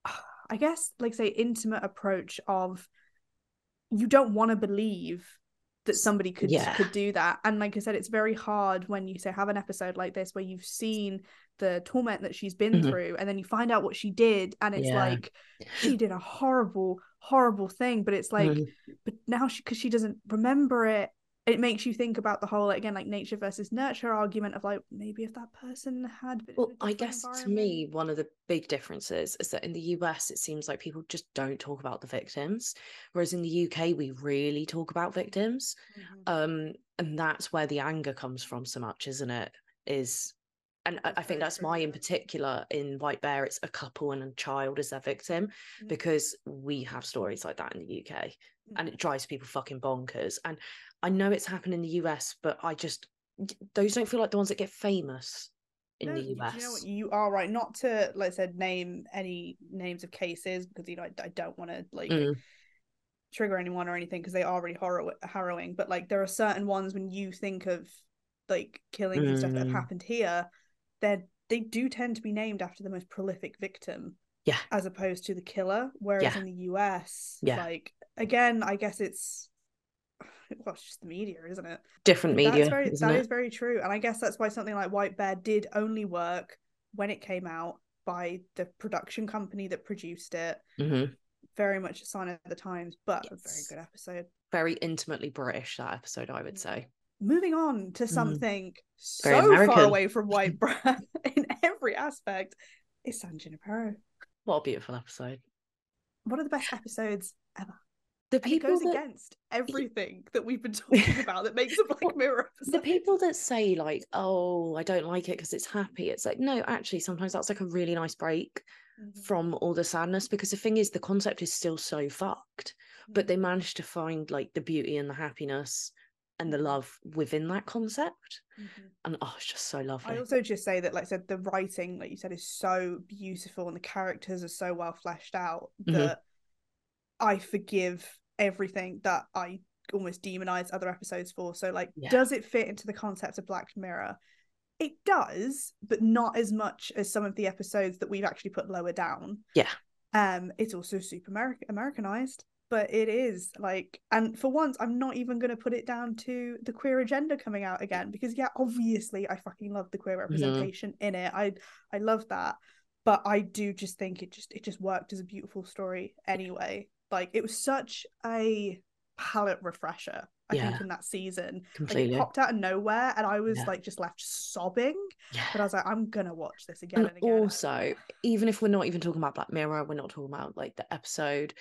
i guess like say intimate approach of you don't want to believe that somebody could Yeah. could do that and like i said it's very hard when you say have an episode like this where you've seen the torment that she's been Mhm. through and then you find out what she did and it's Yeah. like she did a horrible horrible thing but it's like Mhm. but now she because she doesn't remember it it makes you think about the whole again like nature versus nurture argument of like maybe if that person had been Well, I guess to me, one of the big differences is that in the US, it seems like people just don't talk about the victims, whereas in the UK, we really talk about victims. Mhm. Um, and that's where the anger comes from so much, isn't it? Is and I- I think that's why, in particular, in White Bear, it's a couple and a child as their victim Mhm. because we have stories like that in the UK, and Mhm. it drives people fucking bonkers. And I know it's happened in the US, but I just those don't feel like the ones that get famous. in No, the US. You know? You are right. Not to, like I said, name any names of cases because you know I, I don't want to like Mm. trigger anyone or anything because they are really horror- harrowing. But like there are certain ones when you think of like killings and stuff that have Mm. happened here, they they do tend to be named after the most prolific victim. Yeah. As opposed to the killer, whereas Yeah. in the US, Yeah. like again, I guess it's well, it's just the media, isn't it? Different media, That's very, isn't that it? is very true, and I guess that's why something like White Bear did only work when it came out by the production company that produced it. Mhm. Very much a sign of the times, but a very good episode. Very intimately British that episode, I would say. Moving on to Mhm. something Very so far away from White Bear in every aspect is San Junipero. What a beautiful episode. One of the best episodes ever. The And it people goes that against everything that we've been talking about that makes a Black Mirror episode. the people that say like, "Oh, I don't like it because it's happy," it's like, no, actually, sometimes that's like a really nice break Mhm. from all the sadness because the thing is, the concept is still so fucked, but they managed to find like the beauty and the happiness and the Mhm. love within that concept, Mhm. and oh, it's just so lovely. I also just say that, like I said, the writing, like you said, is so beautiful and the characters are so well fleshed out Mhm. that I forgive everything that I almost demonize other episodes for. So, like, Yeah. does it fit into the concept of Black Mirror? It does, but not as much as some of the episodes that we've actually put lower down. Yeah. Um, it's also super Ameri- Americanized, but it is like, and for once, I'm not even going to put it down to the queer agenda coming out again because, yeah, obviously, I fucking love the queer representation in it. I I love that, but I do just think it just it just worked as a beautiful story anyway. Like it was such a palate refresher. I think in that season, like Completely. it popped out of nowhere, and I was Yeah. like just left sobbing. yeah. But I was like, I'm gonna watch this again and, and again. also even if we're not even talking about black mirror we're not talking about like the episode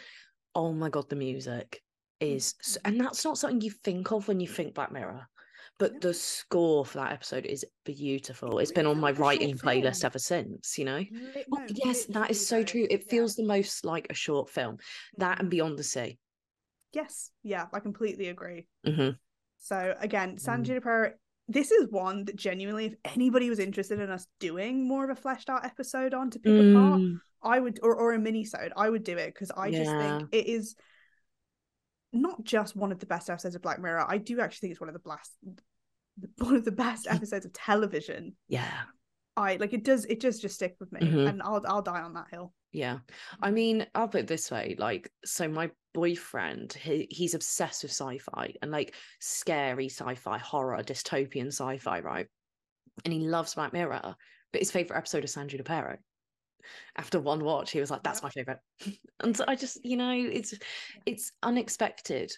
oh my god the music is Mhm. and that's not something you think of when you think black mirror but the score for that episode is beautiful. It it's been on my like a short writing playlist ever since you know? Oh, yes that is so true. It yeah. feels the most like a short film that and Mhm. beyond the sea. Yes, yeah, I completely agree. hmm So again, San Mm. Junipero, this is one that genuinely, if anybody was interested in us doing more of a fleshed out episode on to pick apart, Mm, I would or, or a mini-sode, I would do it because I just think it is not just one of the best episodes of Black Mirror. I do actually think it's one of the best one of the best episodes of television. yeah I like it does it does just stick with me Mhm. and I'll I'll die on that hill. Yeah. I mean, I'll put it this way, like, so my boyfriend, he, he's obsessed with sci-fi and like scary sci-fi, horror, dystopian sci-fi, right? And he loves Black Mirror, but his favorite episode is San Junipero. After one watch, he was like, "That's my favorite," and so I just, you know, it's it's unexpected,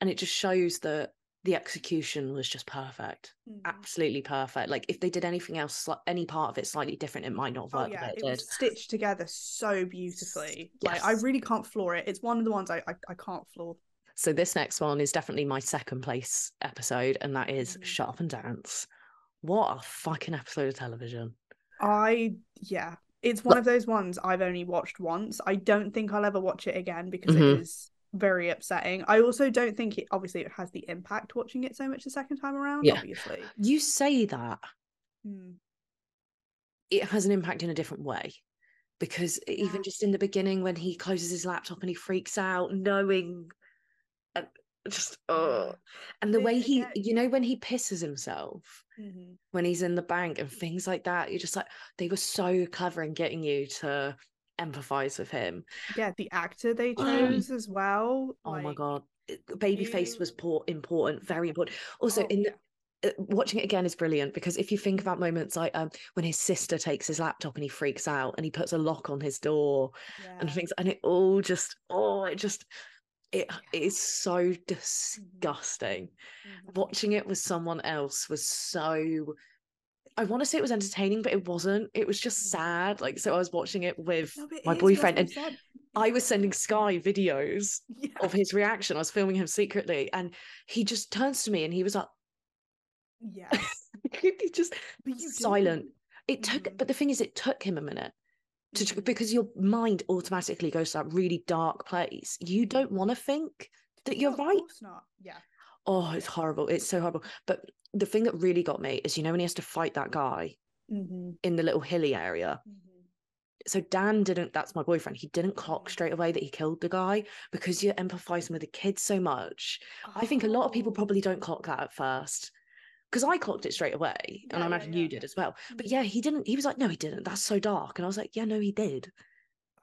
and it just shows that the execution was just perfect, Mhm. absolutely perfect. Like if they did anything else, any part of it slightly different, it might not have Oh yeah, it it did. was stitched together so beautifully. Like I really can't floor it. It's one of the ones I I, I can't floor. So this next one is definitely my second place episode, and that is Mhm. Shut Up and Dance. What a fucking episode of television. I yeah, it's one of those ones I've only watched once. I don't think I'll ever watch it again because Mhm. it is very upsetting. I also don't think it obviously it has the impact watching it so much the second time around. Yeah. Obviously, You say that Hmm. it has an impact in a different way. Because even just in the beginning when he closes his laptop and he freaks out, knowing and just oh and the way he you know when he pisses himself Mhm. when he's in the bank and things like that, you're just like they were so clever in getting you to empathize with him. yeah, the actor they chose as well. Oh my god, it- Babyface you- was por- important, very important. Also, oh, in yeah. the, uh, watching it again is brilliant because if you think about moments like um when his sister takes his laptop and he freaks out and he puts a lock on his door and things, and it all just oh, it just it it is so disgusting. Mhm. Watching it with someone else was so. I want to say it was entertaining, but it wasn't. It was just Mhm. sad. Like so, I was watching it with No, my is, 'cause that's boyfriend, and said. I was sending Sky videos Yeah. of his reaction. I was filming him secretly, and he just turns to me and he was like, yeah. he just silent. don't- It took, Mhm. but the thing is, it took him a minute to because your mind automatically goes to that really dark place. You don't want to think that you're No, of right. course not. Yeah. Oh, it's horrible. It's so horrible. But the thing that really got me is, you know, when he has to fight that guy Mhm. in the little hilly area. So Dan didn't, that's my boyfriend, he didn't clock straight away that he killed the guy because you're empathizing with the kid so much. I think a lot of people Oh. probably don't clock that at first. Because I clocked it straight away, and I imagine yeah. you did as well. But Mhm. yeah, he didn't. He was like, "No, he didn't. That's so dark." And I was like, "Yeah, no, he did.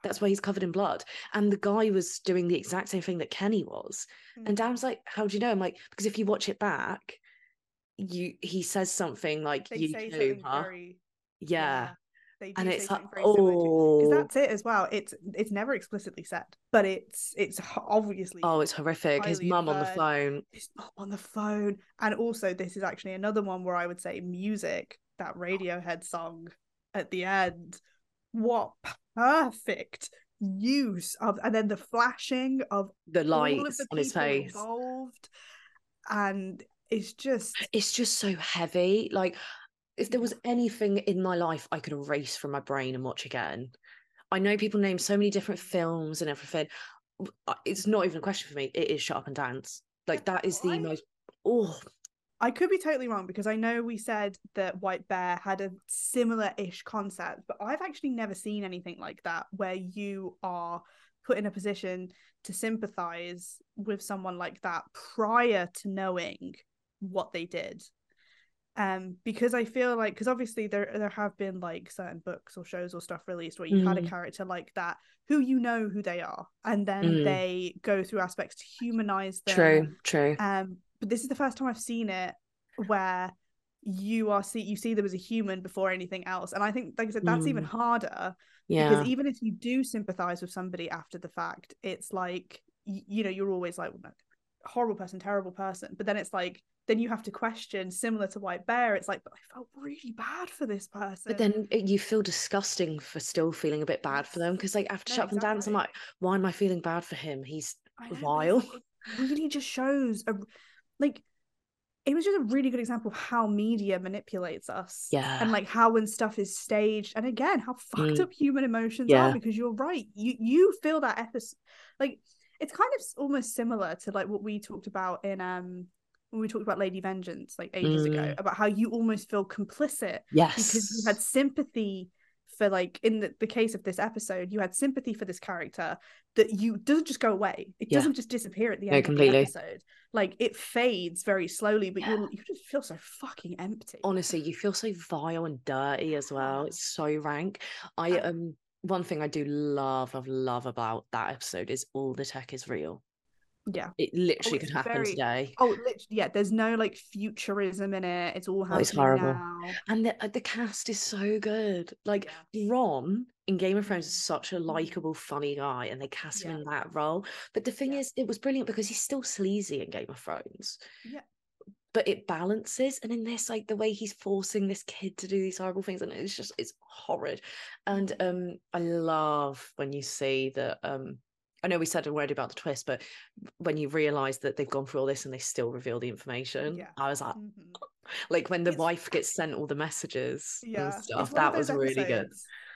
That's why he's covered in blood." And the guy was doing the exact same thing that Kenny was. And Mhm. Dan was like, "How do you know?" I'm like, "Because if you watch it back, you he says something like they you say too, something huh?" very yeah. They do And it's like, similar because oh, that's it as well. It's it's never explicitly said, but it's it's obviously oh, it's horrific. His mum on the phone. his mum on the phone, and also this is actually another one where I would say music, that Radiohead song at the end, what perfect use of, and then the flashing of The all of the on his face. involved, and it's just It's just so heavy. Like, if there was anything in my life I could erase from my brain and watch again, I know people name so many different films and everything. It's not even a question for me. It is Shut Up and Dance. Like, that is the I- most. Oh, I could be totally wrong because I know we said that White Bear had a similar ish concept, but I've actually never seen anything like that where you are put in a position to sympathize with someone like that prior to knowing what they did. Um, because I feel like because obviously there there have been like certain books or shows or stuff released where you've had a Mm. character like that who you know who they are, and then Mm. they go through aspects to humanize them true, true. um, but this is the first time I've seen it where you are see you see them as a human before anything else, and I think, like I said, that's even Mm. harder Yeah. because even if you do sympathize with somebody after the fact, it's like you know you're always like "No, horrible person, terrible person, but then it's like then you have to question similar to White Bear. It's like, but I felt really bad for this person. But then you feel disgusting for still feeling a bit bad for them because, like, after No, Shut Up and Dance, I'm like, why am I feeling bad for him? He's I know, but it's vile. really just shows a like it was just a really good example of how media manipulates us Yeah. and like how when stuff is staged and again how fucked Mm. up human emotions Yeah. are because you're right you you feel that episode like it's kind of almost similar to like what we talked about in um when we talked about Lady Vengeance like ages ago Mm. about how you almost feel complicit Yes. because you had sympathy for like in the, the case of this episode you had sympathy for this character that you doesn't just go away it Yeah. doesn't just disappear at the No, end of the episode like it fades very slowly but Yeah. you you just feel so fucking empty honestly you feel so vile and dirty as well it's so rank i um one thing i do love of love about that episode is all the tech is real yeah. it literally it's could happen very- today. Oh literally, yeah there's no like futurism in it. It's all Oh, it's horrible. now. And the, uh, the cast is so good. Like Bronn in game of thrones is Mhm. such a likable funny guy and they cast him in that role. But the thing Yeah. is it was brilliant because he's still sleazy in game of thrones. Yeah. but it balances and in this like the way he's forcing this kid to do these horrible things and it's just it's horrid. And Mm-hmm. um i love when you see that um i know we said already about the twist but when you realize that they've gone through all this and they still reveal the information Yeah. i was like Mhm. like when the It's- wife gets sent all the messages yeah. And stuff that was really good.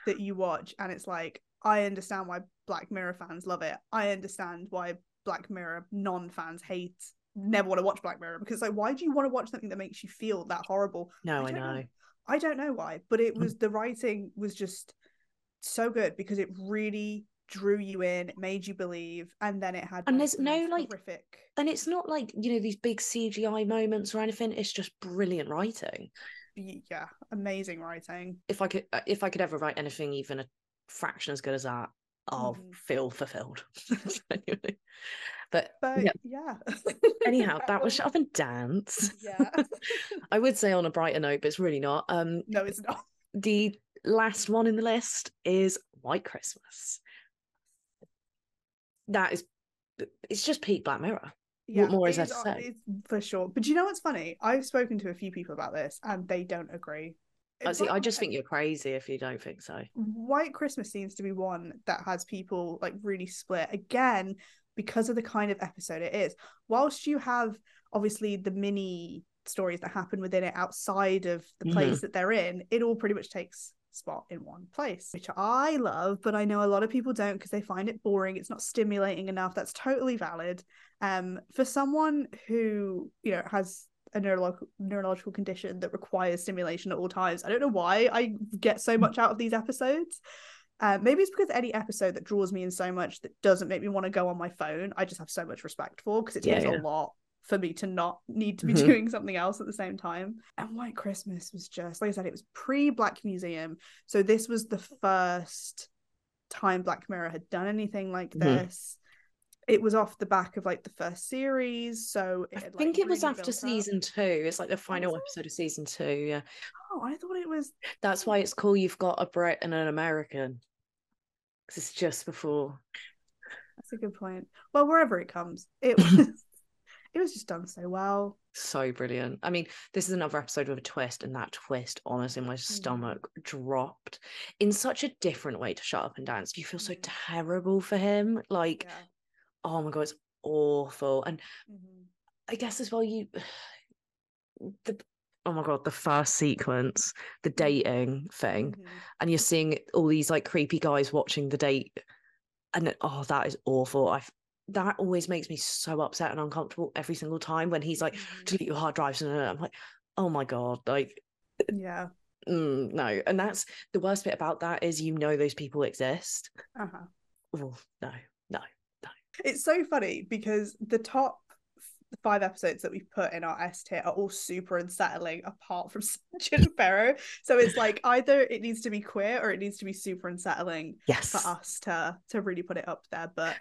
that you watch and it's like i understand why black mirror fans love it. I understand why black mirror non-fans hate never want to watch black mirror. Because like why do you want to watch something that makes you feel that horrible? No i, don't know. I don't know why but it Mm. was the writing was just so good because it really drew you in made you believe and then it had And there's no, like, horrific and it's not like you know these big cgi moments or anything it's just brilliant writing yeah amazing writing if I could uh, if I could ever write anything even a fraction as good as that, I'll Mhm. feel fulfilled. But but yeah. yeah anyhow, that was was shut up and dance. yeah I would say on a brighter note, but it's really not. Um, no it's not the last one in the list is White Christmas. That is, it's just peak Black Mirror. yeah, what more is there to say? It's for sure. But you know what's funny? I've spoken to a few people about this, and they don't agree. I see. I just think you're crazy if you don't think so. White Christmas seems to be one that has people like really split again because of the kind of episode it is. Whilst you have obviously the mini stories that happen within it outside of the Mhm. place that they're in, it all pretty much takes spot in one place, which I love, but I know a lot of people don't because they find it boring. It's not stimulating enough. That's totally valid. Um, for someone who you know has a neurological neurological condition that requires stimulation at all times. I don't know why I get so much out of these episodes. Uh, maybe it's because any episode that draws me in so much that doesn't make me want to go on my phone, I just have so much respect for because it Yeah, takes yeah. a lot for me to not need to be Mhm. doing something else at the same time. And White Christmas was just, like I said, it was pre Black Museum. So this was the first time Black Mirror had done anything like Mhm. this. It was off the back of like the first series. So it I had, like, think it was after built up. season two. It's like the final episode of season two. Yeah, Oh, I thought it was that's why it's cool. You've got a Brit and an American because it's just before. That's a good point. Well, wherever it comes, it was it was just done so well. So brilliant. I mean, this is another episode with a twist, and that twist, honestly, Mm. my stomach dropped in such a different way to Shut Up and Dance. You feel so Mm. terrible for him. Like, Yeah. oh my god, it's awful. And Mhm. I guess as well, you the oh my god, the first sequence, the dating thing, Mhm. and you're seeing all these like creepy guys watching the date, and oh, that is awful. I that always makes me so upset and uncomfortable every single time when he's like, Mhm. delete your hard drives, and I'm like, oh my god, like Yeah. mm, no. And that's the worst bit about that is you know those people exist. Uh-huh. No, no. No it's so funny because the top five episodes that we've put in our S tier are all super unsettling apart from Junipero. So it's like either it needs to be queer or it needs to be super unsettling Yes. for us to to really put it up there. But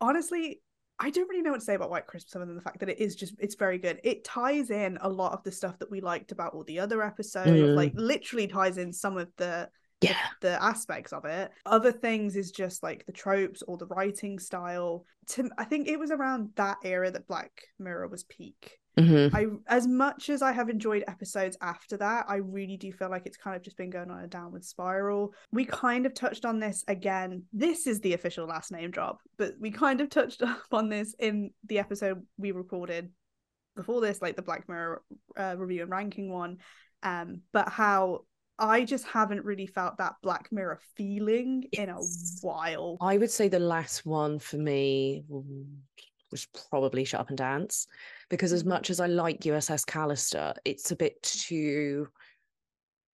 honestly, I don't really know what to say about White Christmas other than the fact that it is just it's very good. It ties in a lot of the stuff that we liked about all the other episodes. Mm. Like literally ties in some of the Yeah. the aspects of it. Other things is just like the tropes or the writing style. To I think it was around that era that Black Mirror was peak. Mhm. I as much as I have enjoyed episodes after that, I really do feel like it's kind of just been going on a downward spiral. We kind of touched on this again. This is the official last name drop, but we kind of touched on this in the episode we recorded before this, like the Black Mirror uh, review and ranking one. Um, but how I just haven't really felt that Black Mirror feeling in a while. I would say the last one for me was probably Shut Up and Dance because as Mhm. much as I like USS Callister, it's a bit too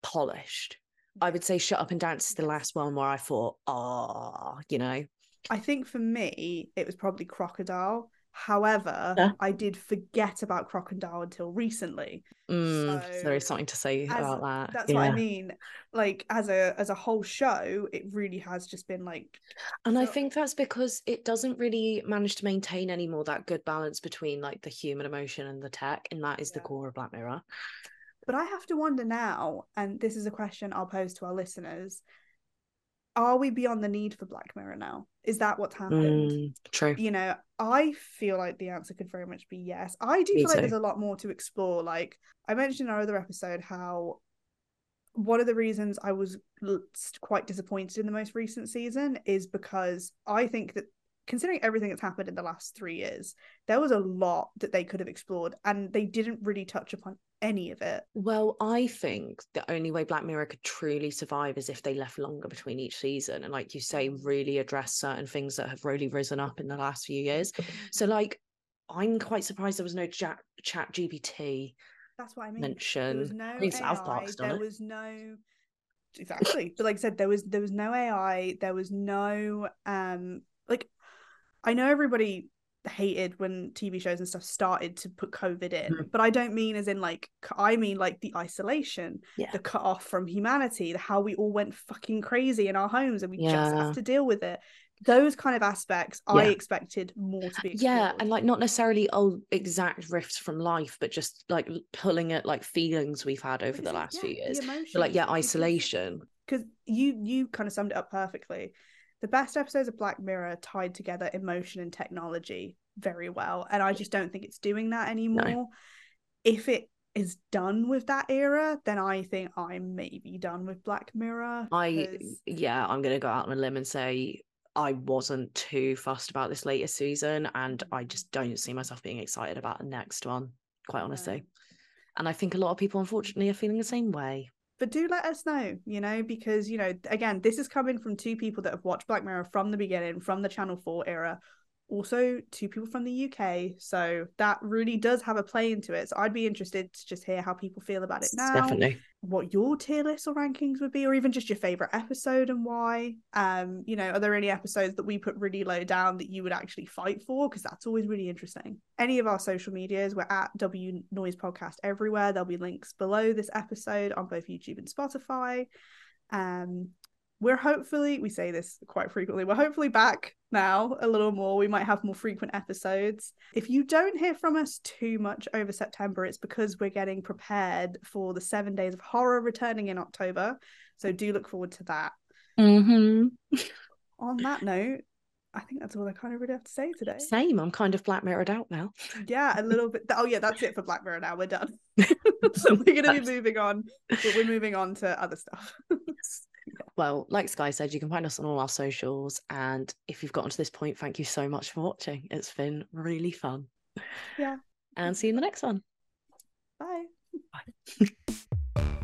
polished. I would say Shut Up and Dance is the last one where I thought, ah, you know, I think for me, it was probably Crocodile. However, Yeah. I did forget about Crocodile until recently. mm, so there is something to say as- about that. That's what I mean. Like as a as a whole show, it really has just been like And I think that's because it doesn't really manage to maintain anymore that good balance between like the human emotion and the tech, and that is the core of Black Mirror. But I have to wonder now, and this is a question I'll pose to our listeners: Are we beyond the need for Black Mirror now? Is that what's happened? Mm, true. you know, I feel like the answer could very much be yes. I do Me feel like too. there's a lot more to explore. Like I mentioned in our other episode, how one of the reasons I was quite disappointed in the most recent season is because I think that considering everything that's happened in the last three years, there was a lot that they could have explored, and they didn't really touch upon any of it. Well, I think the only way Black Mirror could truly survive is if they left longer between each season and, like you say, really address certain things that have really risen up in the last few years. So, like, I'm quite surprised there was no chat, ChatGPT That's what I mean. There mention. was no I think South AI. Park's done There it. was no exactly. but like I said, there was there was no AI. There was no um like I know everybody hated when TV shows and stuff started to put COVID in, Mhm. but I don't mean as in like I mean like the isolation, Yeah. the cut off from humanity, the how we all went fucking crazy in our homes and we just have to deal with it. Those kind of aspects I expected more to be explored. Yeah, and like not necessarily oh exact riffs from life, but just like pulling at like feelings we've had over the last yeah, few years. Like yeah, isolation. because you you kind of summed it up perfectly. The best episodes of Black Mirror tied together emotion and technology very well, and I just don't think it's doing that anymore. If it is done with that era, then I think I'm maybe done with Black Mirror. I 'cause- yeah, I'm gonna go out on a limb and say I wasn't too fussed about this latest season, and I just mm. don't see myself being excited about the next one, quite honestly. No. And I think a lot of people, unfortunately, are feeling the same way. But do let us know, you know, because you know, again, this is coming from two people that have watched Black Mirror from the beginning, from the Channel Four era, also two people from the UK. So that really does have a play into it. So I'd be interested to just hear how people feel about it now. Definitely. What your tier list or rankings would be, or even just your favorite episode and why. Um, you know, are there any episodes that we put really low down that you would actually fight for? Because that's always really interesting. Any of our social medias, we're at W Noise Podcast everywhere. There'll be links below this episode on both YouTube and Spotify. Um, we're hopefully we say this quite frequently we're hopefully back now a little more we might have more frequent episodes if you don't hear from us too much over september it's because we're getting prepared for the seven days of horror returning in october so do look forward to that mm-hmm. on that note I think that's all I kind of really have to say today. Same. I'm kind of Black Mirrored out now. Yeah, a little bit. Oh, yeah, that's it for Black Mirror now. We're done. so we're going to be moving on, but we're moving on to other stuff. Well, like Sky said, you can find us on all our socials. And if you've gotten to this point, thank you so much for watching. It's been really fun. Yeah. And see you in the next one. Bye. Bye.